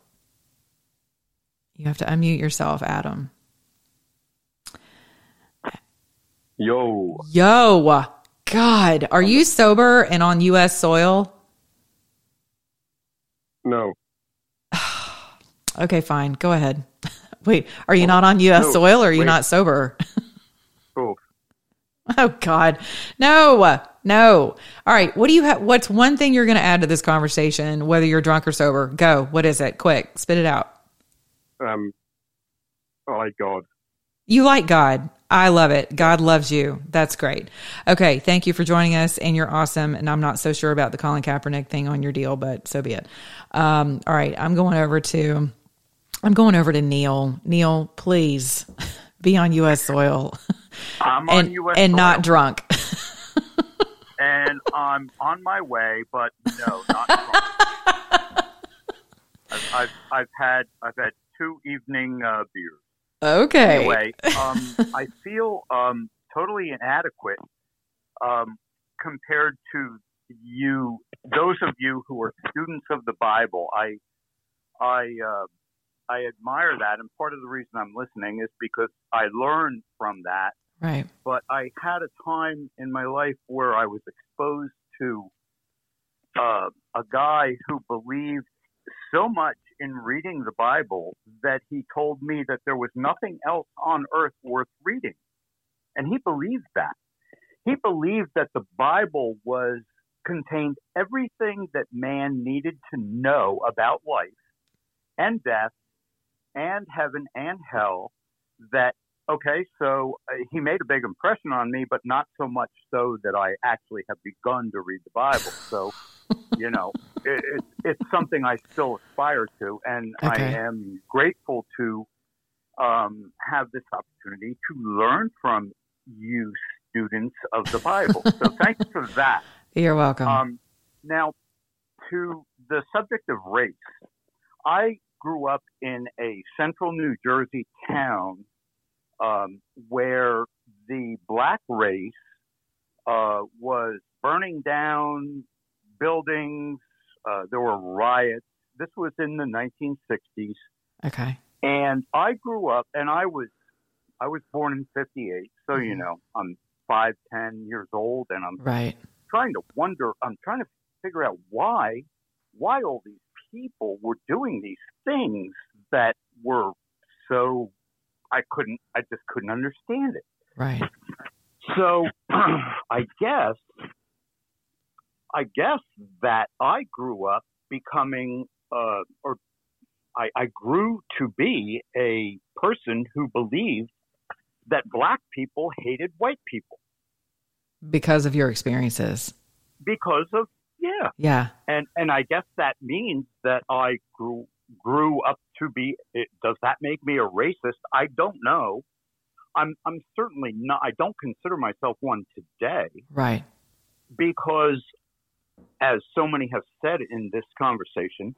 You have to unmute yourself, Adam. Yo, Yo, God, are you sober and on U.S. soil? no, Okay, fine. Go ahead. Wait, are you not on U.S. no, soil or are you wait. not sober? both. Oh God, no, no. All right, what do you have? What's one thing you're going to add to this conversation, whether you're drunk or sober? Go. What is it? Quick, spit it out. Um, I like God. You like God. I love it. God loves you. That's great. Okay, thank you for joining us, and you're awesome. And I'm not so sure about the Colin Kaepernick thing on your deal, but so be it. Um, all right, I'm going over to I'm going over to Neil. Neil, please be on U.S. soil I'm on and U.S. and soil, not drunk. and I'm on my way, but no, not drunk. I've, I've I've had I've had two evening uh, beers. Okay. Anyway, um, I feel um, totally inadequate um, compared to you, those of you who are students of the Bible. I I uh, I admire that, and part of the reason I'm listening is because I learned from that. Right. But I had a time in my life where I was exposed to uh, a guy who believed so much in reading the Bible that he told me that there was nothing else on earth worth reading. And he believed that. He believed that the Bible was contained everything that man needed to know about life and death and heaven and hell that okay so uh, he made a big impression on me but not so much so that i actually have begun to read the bible. So you know it, it, it's something i still aspire to and i am grateful to um, have this opportunity to learn from you students of the bible. So thanks for that. You're welcome. um, now, to the subject of race, I grew up in a central New Jersey town um, where the black race uh, was burning down buildings. Uh, there were riots. this was in the 1960s, Okay. and I grew up, and I was I was born in '58, so you know I'm five, ten years old, and I'm Right. trying to wonder. I'm trying to figure out why why all these people were doing these things that were so I couldn't I just couldn't understand it. Right. So I guess I guess that I grew up becoming uh, or I, I grew to be a person who believed that black people hated white people Because of your experiences. because of yeah Yeah. and and I guess that means that I grew grew up to be. It, does that make me a racist? I don't know. I'm I'm certainly not. I don't consider myself one today Right. because, as so many have said in this conversation,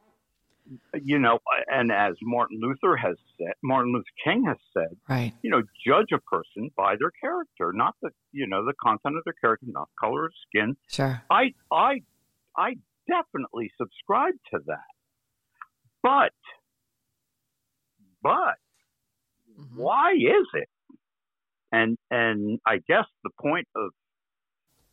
you know, and as Martin Luther has said, Martin Luther King has said, Right. you know, judge a person by their character, not the you know the content of their character, not color of skin. Sure. I I I definitely subscribe to that. But but why is it? And and I guess the point of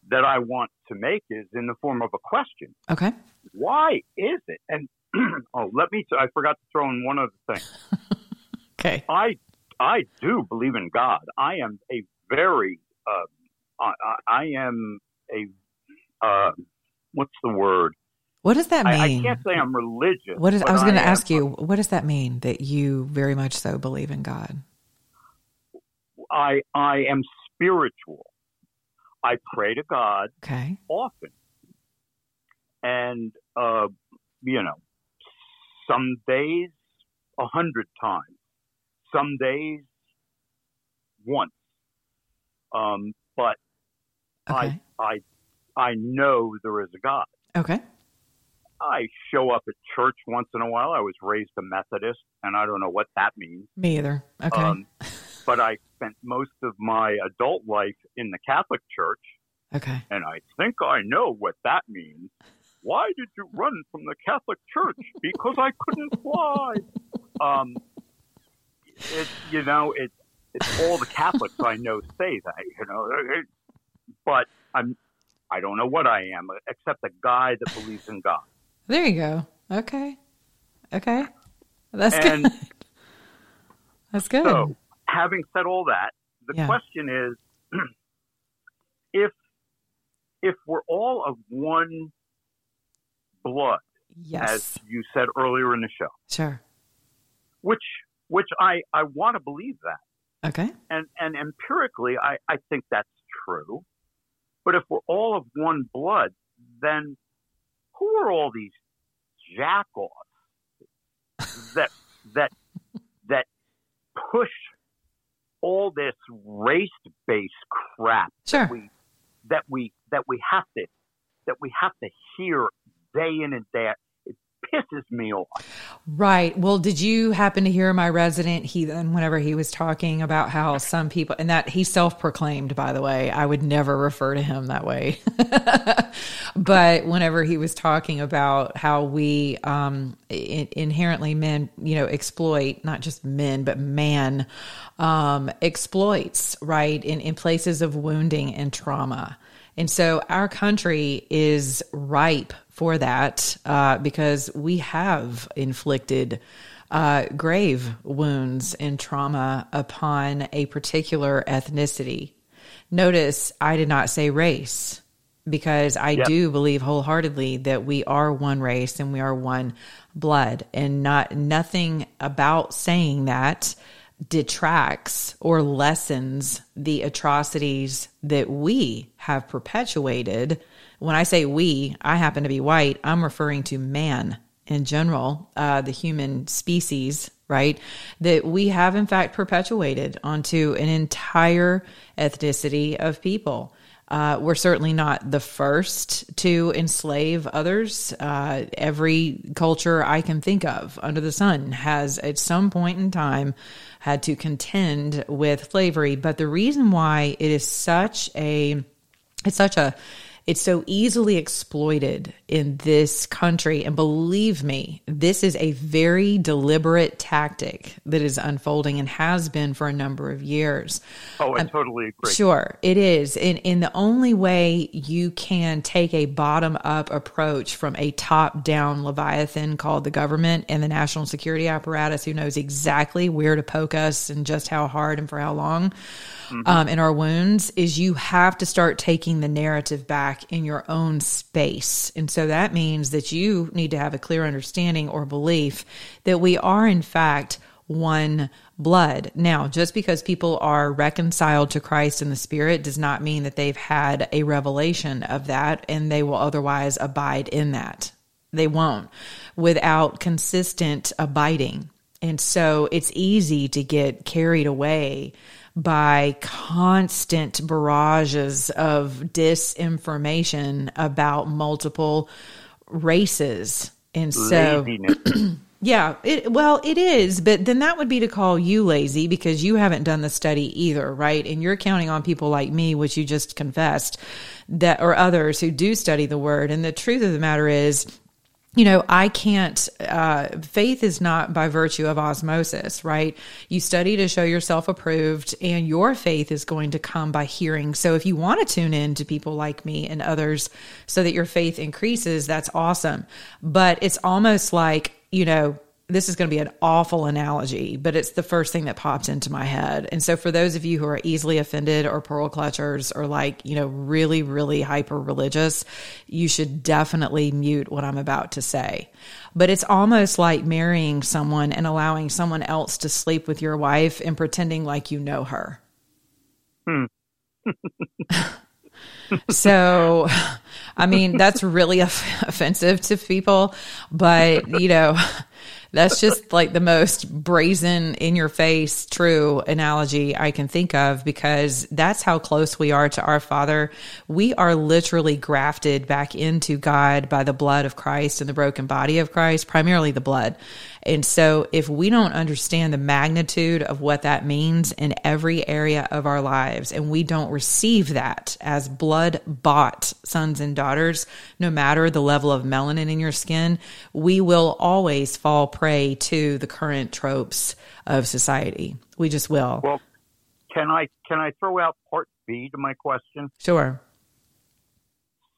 that I want to make is in the form of a question. Okay. Why is it? And oh, let me I forgot to throw in one other thing. Okay. I I do believe in God. I am a very uh, I, I I am a uh, what's the word? What does that I, I can't say I'm religious. What is I was going to ask you, what does that mean that you very much so believe in God? I I am spiritual. I pray to God Okay. often, and uh, you know, some days a hundred times, some days once. Um, but Okay. I I I know there is a God. Okay. I show up at church once in a while. I was raised a Methodist, and I don't know what that means. Me either. Okay. Um, but I spent most of my adult life in the Catholic Church, okay. and I think I know what that means. Why did you run from the Catholic Church? Because I couldn't fly. Um, it, you know, it, it's all the Catholics I know say that. You know, but I'm, I don't know what I am except a guy that believes in God. There you go. Okay. Okay. That's And- good. That's good. So, having said all that, the Yeah. question is, if if we're all of one blood, yes. as you said earlier in the show, Sure. which which I I want to believe that, Okay. and and empirically, I I think that's true. But if we're all of one blood, then who are all these jackoffs that that that push all this race-based crap Sure. that we that we that we have to that we have to hear day in and day out. Pisses me off. Right. Well, did you happen to hear my resident heathen whenever he was talking about how some people, and that he self proclaimed, by the way, I would never refer to him that way. but whenever he was talking about how we um, in, inherently men, you know, exploit not just men, but man um, exploits, right, in, in places of wounding and trauma. And so our country is ripe for that uh, because we have inflicted uh, grave wounds and trauma upon a particular ethnicity. Notice I did not say race because I Yep. do believe wholeheartedly that we are one race and we are one blood and not nothing about saying that detracts or lessens the atrocities that we have perpetuated. When I say we, I happen to be white. I'm referring to man in general, uh, the human species, right? That we have in fact perpetuated onto an entire ethnicity of people. Uh, we're certainly not the first to enslave others. Uh, every culture I can think of under the sun has, at some point in time, had to contend with slavery. But the reason why it is such a it's such a It's so easily exploited in this country. And believe me, this is a very deliberate tactic that is unfolding and has been for a number of years. Oh, I Um, totally agree. Sure, it is. And, and the only way you can take a bottom up approach from a top down Leviathan called the government and the national security apparatus, who knows exactly where to poke us and just how hard and for how long um, in our wounds, is you have to start taking the narrative back in your own space. And so that means that you need to have a clear understanding or belief that we are, in fact, one blood. Now, just because people are reconciled to Christ in the Spirit does not mean that they've had a revelation of that and they will otherwise abide in that. They won't without consistent abiding. And so it's easy to get carried away by constant barrages of disinformation about multiple races. And so yeah, it, well, it is, but then that would be to call you lazy because you haven't done the study either, right? And you're counting on people like me, which you just confessed, that or others who do study the word. And the truth of the matter is, you know, I can't, uh, faith is not by virtue of osmosis, right? You study to show yourself approved, and your faith is going to come by hearing. So if you want to tune in to people like me and others so that your faith increases, that's awesome. But it's almost like, you know, this is going to be an awful analogy, but it's the first thing that popped into my head. And so, for those of you who are easily offended or pearl clutchers or like, you know, really, really hyper religious, you should definitely mute what I'm about to say. But it's almost like marrying someone and allowing someone else to sleep with your wife and pretending like you know her. Hmm. So, I mean, that's really off- offensive to people, but you know, that's just like the most brazen in your face true analogy I can think of because that's how close we are to our Father. We are literally grafted back into God by the blood of Christ and the broken body of Christ, primarily the blood. And so, if we don't understand the magnitude of what that means in every area of our lives, and we don't receive that as blood bought sons and daughters, no matter the level of melanin in your skin, we will always fall prey to the current tropes of society. We just will. Well, can I can I throw out part B to my question? Sure.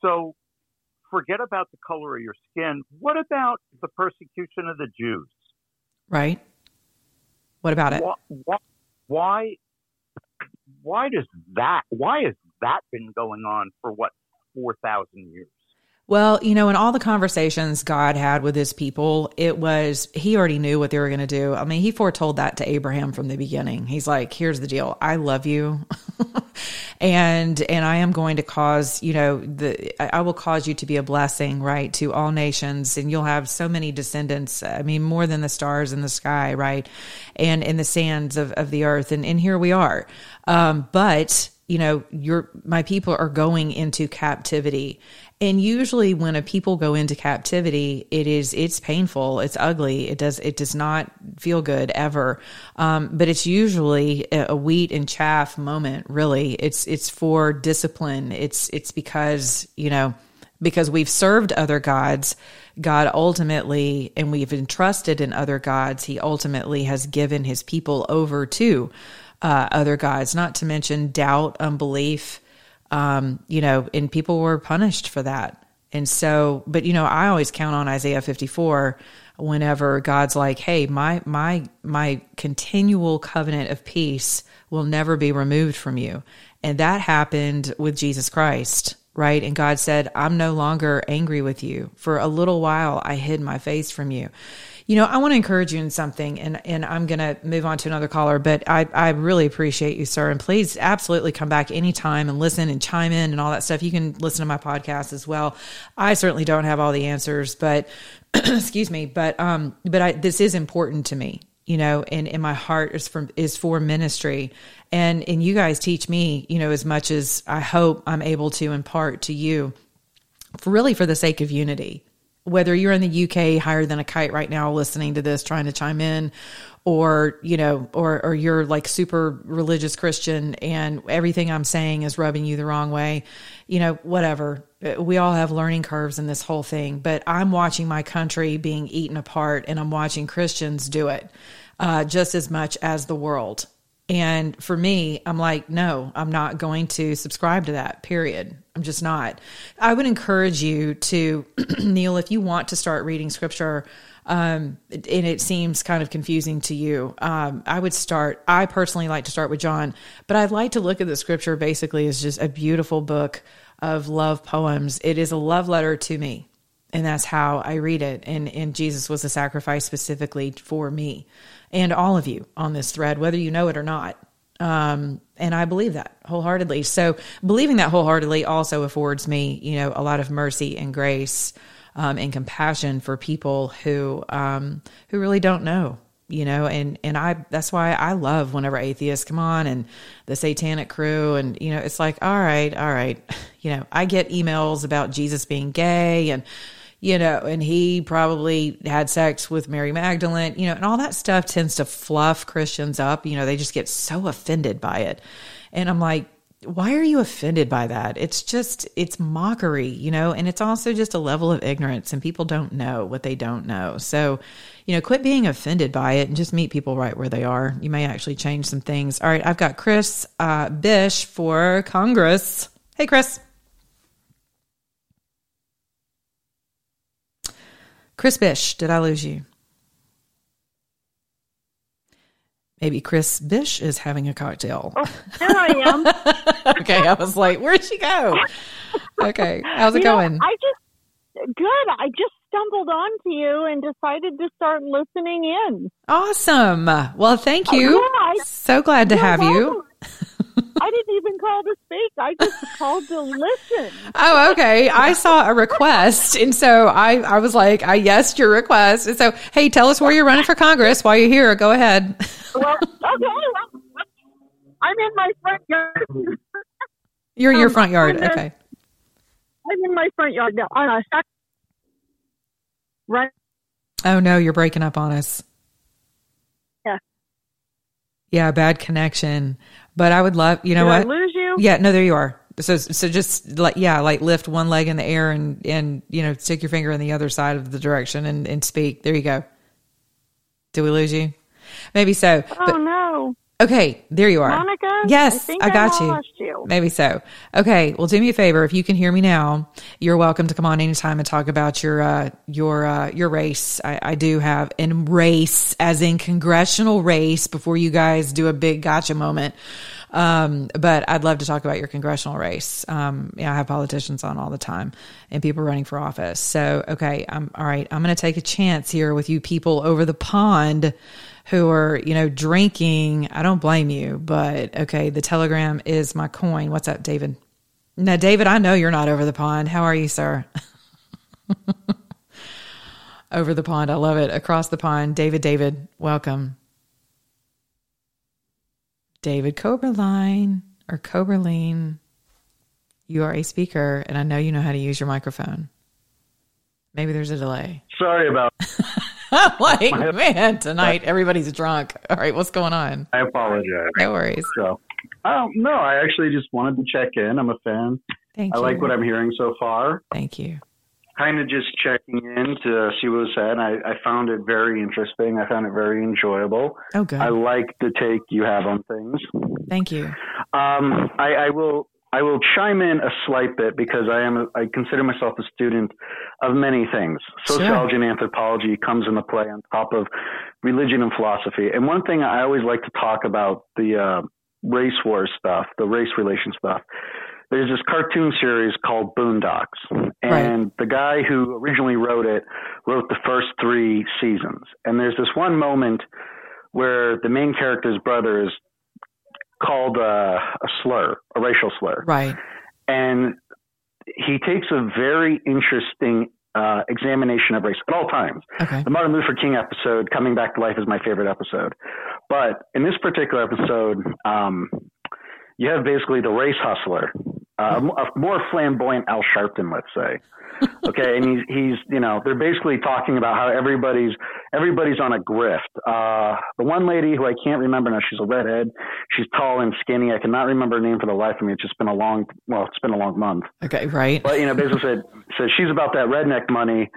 So, forget about the color of your skin. What about the persecution of the Jews? Right. What about it? Why, why, why does that? Why has that been going on for what four thousand years? Well, you know, in all the conversations God had with his people, it was, he already knew what they were going to do. I mean, he foretold that to Abraham from the beginning. He's like, here's the deal. I love you. and, and I am going to cause, you know, the, I will cause you to be a blessing, right, to all nations. And you'll have so many descendants. I mean, more than the stars in the sky, right? And in the sands of, of the earth. And, and here we are. Um, but, you know, your my people are going into captivity. And usually when a people go into captivity, it is it's painful, it's ugly, it does it does not feel good ever. Um, but it's usually a, wheat and chaff moment, really. It's it's for discipline. It's it's because, you know, because we've served other gods, God ultimately, and we've entrusted in other gods, He ultimately has given His people over to uh, other gods, not to mention doubt, unbelief, um, you know, and people were punished for that. And so, but you know, I always count on Isaiah 54 whenever God's like, "Hey, my my my continual covenant of peace will never be removed from you." And that happened with Jesus Christ, right? And God said, "I'm no longer angry with you. For a little while I hid my face from you." You know, I want to encourage you in something, and, and I'm going to move on to another caller, but I, I really appreciate you, sir. And please absolutely come back anytime and listen and chime in and all that stuff. You can listen to my podcast as well. I certainly don't have all the answers, but excuse me, but, um, but I, this is important to me, you know, and, in my heart is for, is for ministry. And, and you guys teach me, you know, as much as I hope I'm able to impart to you for really for the sake of unity whether you're in the UK higher than a kite right now listening to this trying to chime in or you know or or you're like super religious Christian and everything I'm saying is rubbing you the wrong way you know whatever we all have learning curves in this whole thing, but I'm watching my country being eaten apart and I'm watching Christians do it uh, just as much as the world. And for me, I'm like, no, I'm not going to subscribe to that, period. I'm just not. I would encourage you to, Neil, if you want to start reading scripture, um, and it seems kind of confusing to you, um, I would start. I personally like to start with John, but I'd like to look at the scripture basically as just a beautiful book of love poems. It is a love letter to me, and that's how I read it. And and Jesus was a sacrifice specifically for me and all of you on this thread, whether you know it or not. Um, and I believe that wholeheartedly. So believing that wholeheartedly also affords me, you know, a lot of mercy and grace um, and compassion for people who um, who really don't know you know and and i that's why i love whenever atheists come on and the satanic crew and you know it's like all right all right you know i get emails about jesus being gay and you know and he probably had sex with mary magdalene you know and all that stuff tends to fluff christians up you know they just get so offended by it and i'm like why are you offended by that? It's just, it's mockery, you know, and it's also just a level of ignorance, and people don't know what they don't know. So, you know, quit being offended by it and just meet people right where they are. You may actually change some things. All right, I've got Chris uh, Bish for Congress. Hey, Chris. Chris Bish, did I lose you? Maybe Chris Bish is having a cocktail. Oh, there I am. okay, I was like, where'd she go? Okay, how's it You know, going? I just good. I just stumbled onto you and decided to start listening in. Awesome. Well, thank you. Oh, yeah, I- so glad to have you. I didn't even call to speak. I just called to listen. Oh, okay. I saw a request, and so I, I was like, I yes your request. And so, hey, tell us where you're running for Congress while you're here. Go ahead. Well, okay. Well, I'm in my front yard. You're in your Um, front yard. In- Okay. I'm in my front yard now. On a sac- right. Oh no, you're breaking up on us. Yeah. Yeah, bad connection. But I would love, you know Did I what? lose you? Yeah, no, there you are. So, so just like, yeah, like lift one leg in the air and, and, you know, stick your finger in the other side of the direction and, and speak. There you go. Do we lose you? Maybe so. Oh But- no, okay, there you are. Monica. Yes, I, I got you. lost you. Maybe so. Okay. Well, do me a favor. If you can hear me now, you're welcome to come on anytime and talk about your, uh, your, uh, your race. I, I do have in race as in congressional race before you guys do a big gotcha moment. Um, but I'd love to talk about your congressional race. Um, yeah, I have politicians on all the time and people running for office. So, okay. I'm all right. I'm going to take a chance here with you people over the pond who are, you know, drinking. I don't blame you, but okay, the telegram is my coin. What's up, David? Now, David, I know you're not over the pond. How are you, sir? over the pond. I love it. Across the pond. David, David, welcome. David Coberline or Coberline, you are a speaker, and I know you know how to use your microphone. Maybe there's a delay. Sorry about. I'm like, man, tonight everybody's drunk. All right, what's going on? I apologize. No worries. So, um, no, I actually just wanted to check in. I'm a fan. Thank I you. like what I'm hearing so far. Thank you. Kind of just checking in to see what was said. I, I found it very interesting. I found it very enjoyable. Oh, good. I like the take you have on things. Thank you. Um, I, I will I will chime in a slight bit because I am I consider myself a student of many things. Sure. Sociology and anthropology comes into play on top of religion and philosophy. And one thing I always like to talk about the uh, race war stuff, the race relation stuff. There's this cartoon series called Boondocks, and the guy who originally wrote it wrote the first three seasons. And there's this one moment where the main character's brother is called uh, a slur, a racial slur. Right. And he takes a very interesting uh, examination of race at all times. Okay. The Martin Luther King episode, Coming Back to Life, is my favorite episode. But in this particular episode, um, you have basically the race hustler, uh, a more flamboyant Al Sharpton, let's say. Okay, and he's he's you know they're basically talking about how everybody's everybody's on a grift. Uh, the one lady who I can't remember now, she's a redhead. She's tall and skinny. I cannot remember her name for the life of me. It's just been a long, well, it's been a long month. Okay, right. But you know, basically said said she's about that redneck money.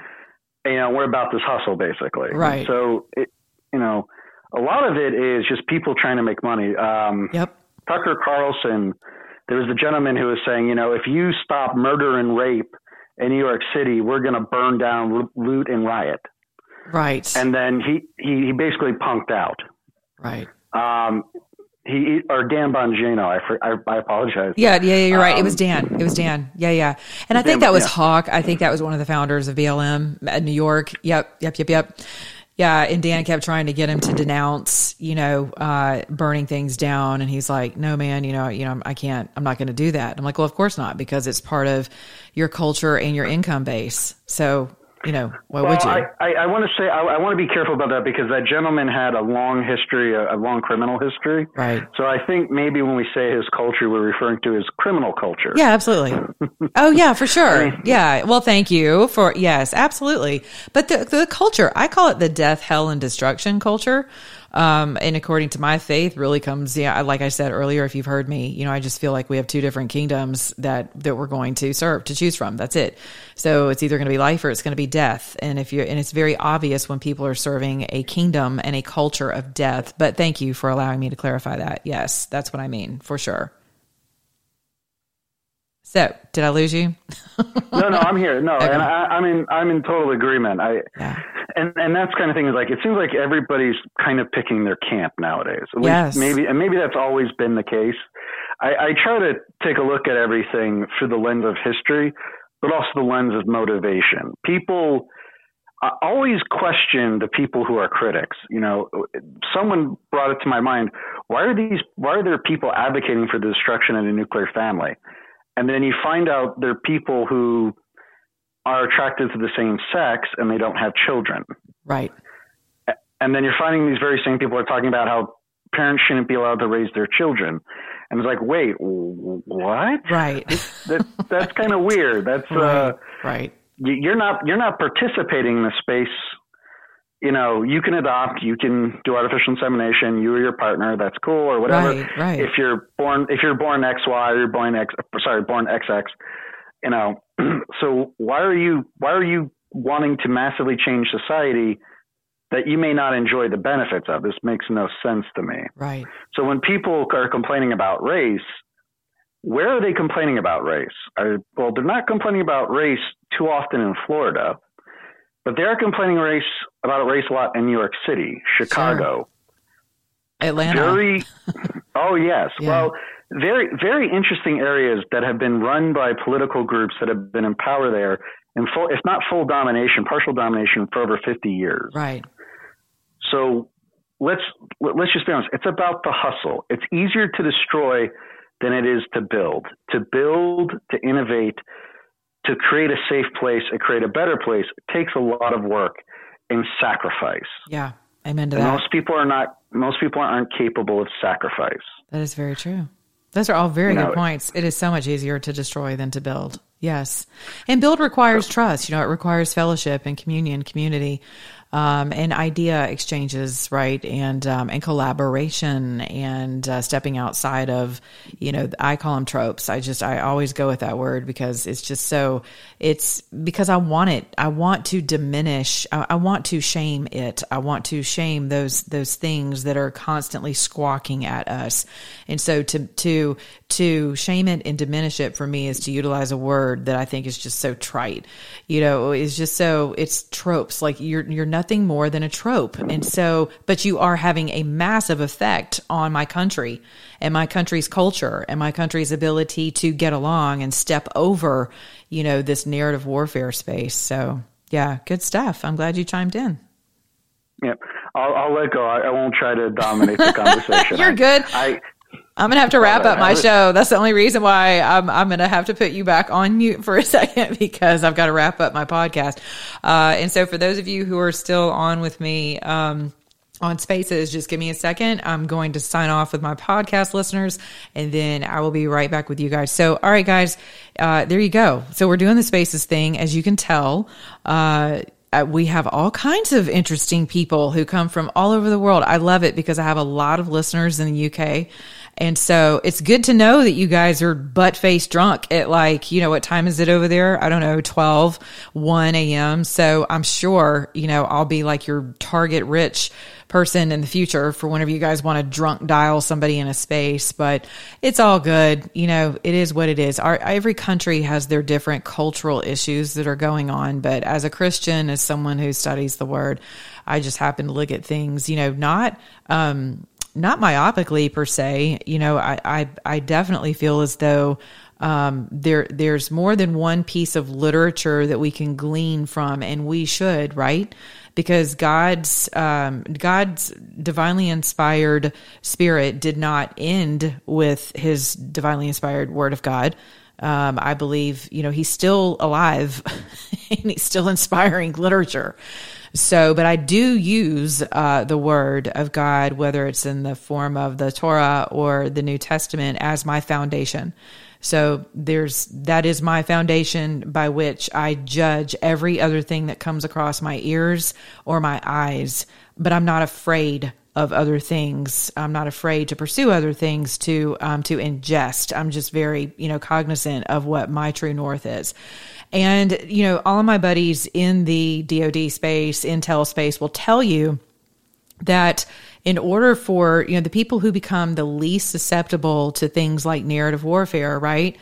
And, you know, we're about this hustle basically. Right. So it, you know, a lot of it is just people trying to make money. Um, yep. Tucker Carlson, there was a gentleman who was saying, you know, if you stop murder and rape in New York City, we're going to burn down, loot, and riot. Right. And then he, he, he basically punked out. Right. Um, he or Dan Bongino. I, I, I apologize. Yeah, yeah, yeah, you're right. It was Um, Dan. It was Dan. Yeah, yeah. And I Dan- think that was yeah. Hawk. I think that was one of the founders of BLM at New York. Yep, yep, yep, yep. Yeah, and Dan kept trying to get him to denounce, you know, uh, burning things down, and he's like, "No, man, you know, you know, I can't. I'm not going to do that." I'm like, "Well, of course not, because it's part of your culture and your income base. So, you know, why well, would you?" I, I, I want to say I, I want to be careful about that because that gentleman had a long history, a, a long criminal history. Right. So I think maybe when we say his culture, we're referring to his criminal culture. Yeah, absolutely. oh yeah, for sure. Yeah. Well, thank you for yes, absolutely. But the the culture, I call it the death, hell, and destruction culture. Um, and according to my faith, really comes, yeah, like I said earlier, if you've heard me, you know, I just feel like we have two different kingdoms that that we're going to serve to choose from. That's it. So it's either going to be life or it's going to be death. And if you're, and it's very obvious when people are serving a kingdom and a culture of death. But thank you for allowing me to clarify that. Yes, that's what I mean for sure. So, did I lose you? no, no, I'm here. No, Okay. and I, I'm in. I'm in total agreement. I, and and that's kind of thing is like it seems like everybody's kind of picking their camp nowadays. At least Yes. maybe and maybe that's always been the case. I, I try to take a look at everything through the lens of history, but also the lens of motivation. People I always question the people who are critics. You know, someone brought it to my mind. Why are these? Why are there people advocating for the destruction of the nuclear family? And then you find out they're people who are attracted to the same sex and they don't have children. Right. And then you're finding these very same people are talking about how parents shouldn't be allowed to raise their children. And it's like, wait, what? Right. that, that's kind of weird. That's uh, right. You're not you're not participating in the space. You know, you can adopt, you can do artificial insemination, you or your partner, that's cool or whatever. Right, right. If you're born if you're born XY or you're born X sorry, born XX, you know, so why are you why are you wanting to massively change society that you may not enjoy the benefits of? This makes no sense to me. Right. So when people are complaining about race, where are they complaining about race? Well, they're not complaining about race too often in Florida, but they are complaining race about race a lot in New York City, Chicago. Atlanta. Very, oh yes. Well, very very interesting areas that have been run by political groups that have been in power there, in full, if not full domination, partial domination for over fifty years. Right. So let's let's just be honest. It's about the hustle. It's easier to destroy than it is to build. To build, to innovate, to create a safe place, and create a better place takes a lot of work and sacrifice. Yeah. Amen to And that. most people are not. Most people aren't capable of sacrifice. That is very true. Those are all very You good know, points. It is so much easier to destroy than to build. Yes. And build requires trust. You know, it requires fellowship and communion, community, um, and idea exchanges, right? And, um, and collaboration and, uh, stepping outside of, you know, I call them tropes. I just, I always go with that word because it's just so, it's because I want it. I want to diminish. I, I want to shame it. I want to shame those, those things that are constantly squawking at us. And so to, to, to shame it and diminish it for me is to utilize a word that I think is just so trite. You know, it's just so it's tropes. Like you're you're nothing more than a trope. And so but you are having a massive effect on my country and my country's culture and my country's ability to get along and step over, you know, this narrative warfare space. So yeah, good stuff. I'm glad you chimed in. Yep. I'll, I'll let go. I, I won't try to dominate the conversation. You're I- good. I I'm gonna have to wrap up my show. That's the only reason why I'm I'm gonna have to put you back on mute for a second because I've got to wrap up my podcast. Uh, and so for those of you who are still on with me, um, on spaces, just give me a second. I'm going to sign off with my podcast listeners and then I will be right back with you guys. So, all right, guys, uh, there you go. So we're doing the spaces thing. As you can tell, uh, uh, we have all kinds of interesting people who come from all over the world. I love it because I have a lot of listeners in the UK. And so it's good to know that you guys are butt face drunk at like, you know, what time is it over there? I don't know, 12, 1 a.m. So I'm sure, you know, I'll be like your target rich person in the future for whenever you guys want to drunk dial somebody in a space, but it's all good. You know, it is what it is. Our, every country has their different cultural issues that are going on. But as a Christian, as someone who studies the word, I just happen to look at things, you know, not, um, not myopically per se. You know, I, I, I definitely feel as though um, there there's more than one piece of literature that we can glean from, and we should, right? Because God's um, God's divinely inspired spirit did not end with His divinely inspired Word of God. Um, I believe, you know, he's still alive and he's still inspiring literature. So, but I do use uh, the word of God, whether it's in the form of the Torah or the New Testament, as my foundation. So there's that is my foundation by which I judge every other thing that comes across my ears or my eyes. But I'm not afraid of other things. I'm not afraid to pursue other things to um, to ingest. I'm just very you know cognizant of what my true north is. And, you know, all of my buddies in the DoD space, Intel space will tell you that in order for, you know, the people who become the least susceptible to things like narrative warfare, right?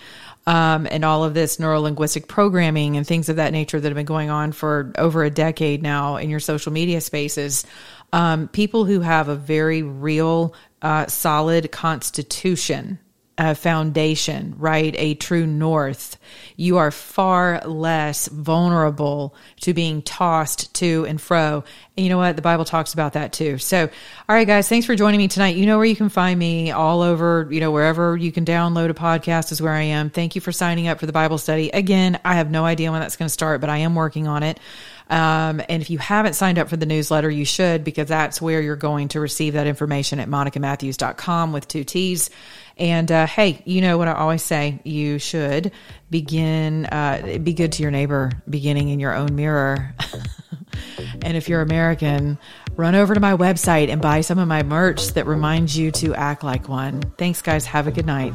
Um, and all of this neuro linguistic programming and things of that nature that have been going on for over a decade now in your social media spaces. Um, people who have a very real, uh, solid constitution, a foundation, right? A true north, you are far less vulnerable to being tossed to and fro. And you know what? The Bible talks about that too. So, all right, guys, thanks for joining me tonight. You know where you can find me all over, you know, wherever you can download a podcast is where I am. Thank you for signing up for the Bible study. Again, I have no idea when that's going to start, but I am working on it. Um, and if you haven't signed up for the newsletter, you should because that's where you're going to receive that information at monicamatthews.com with two T's. And uh, hey, you know what I always say: you should begin, uh, be good to your neighbor, beginning in your own mirror. and if you're American, run over to my website and buy some of my merch that reminds you to act like one. Thanks, guys. Have a good night.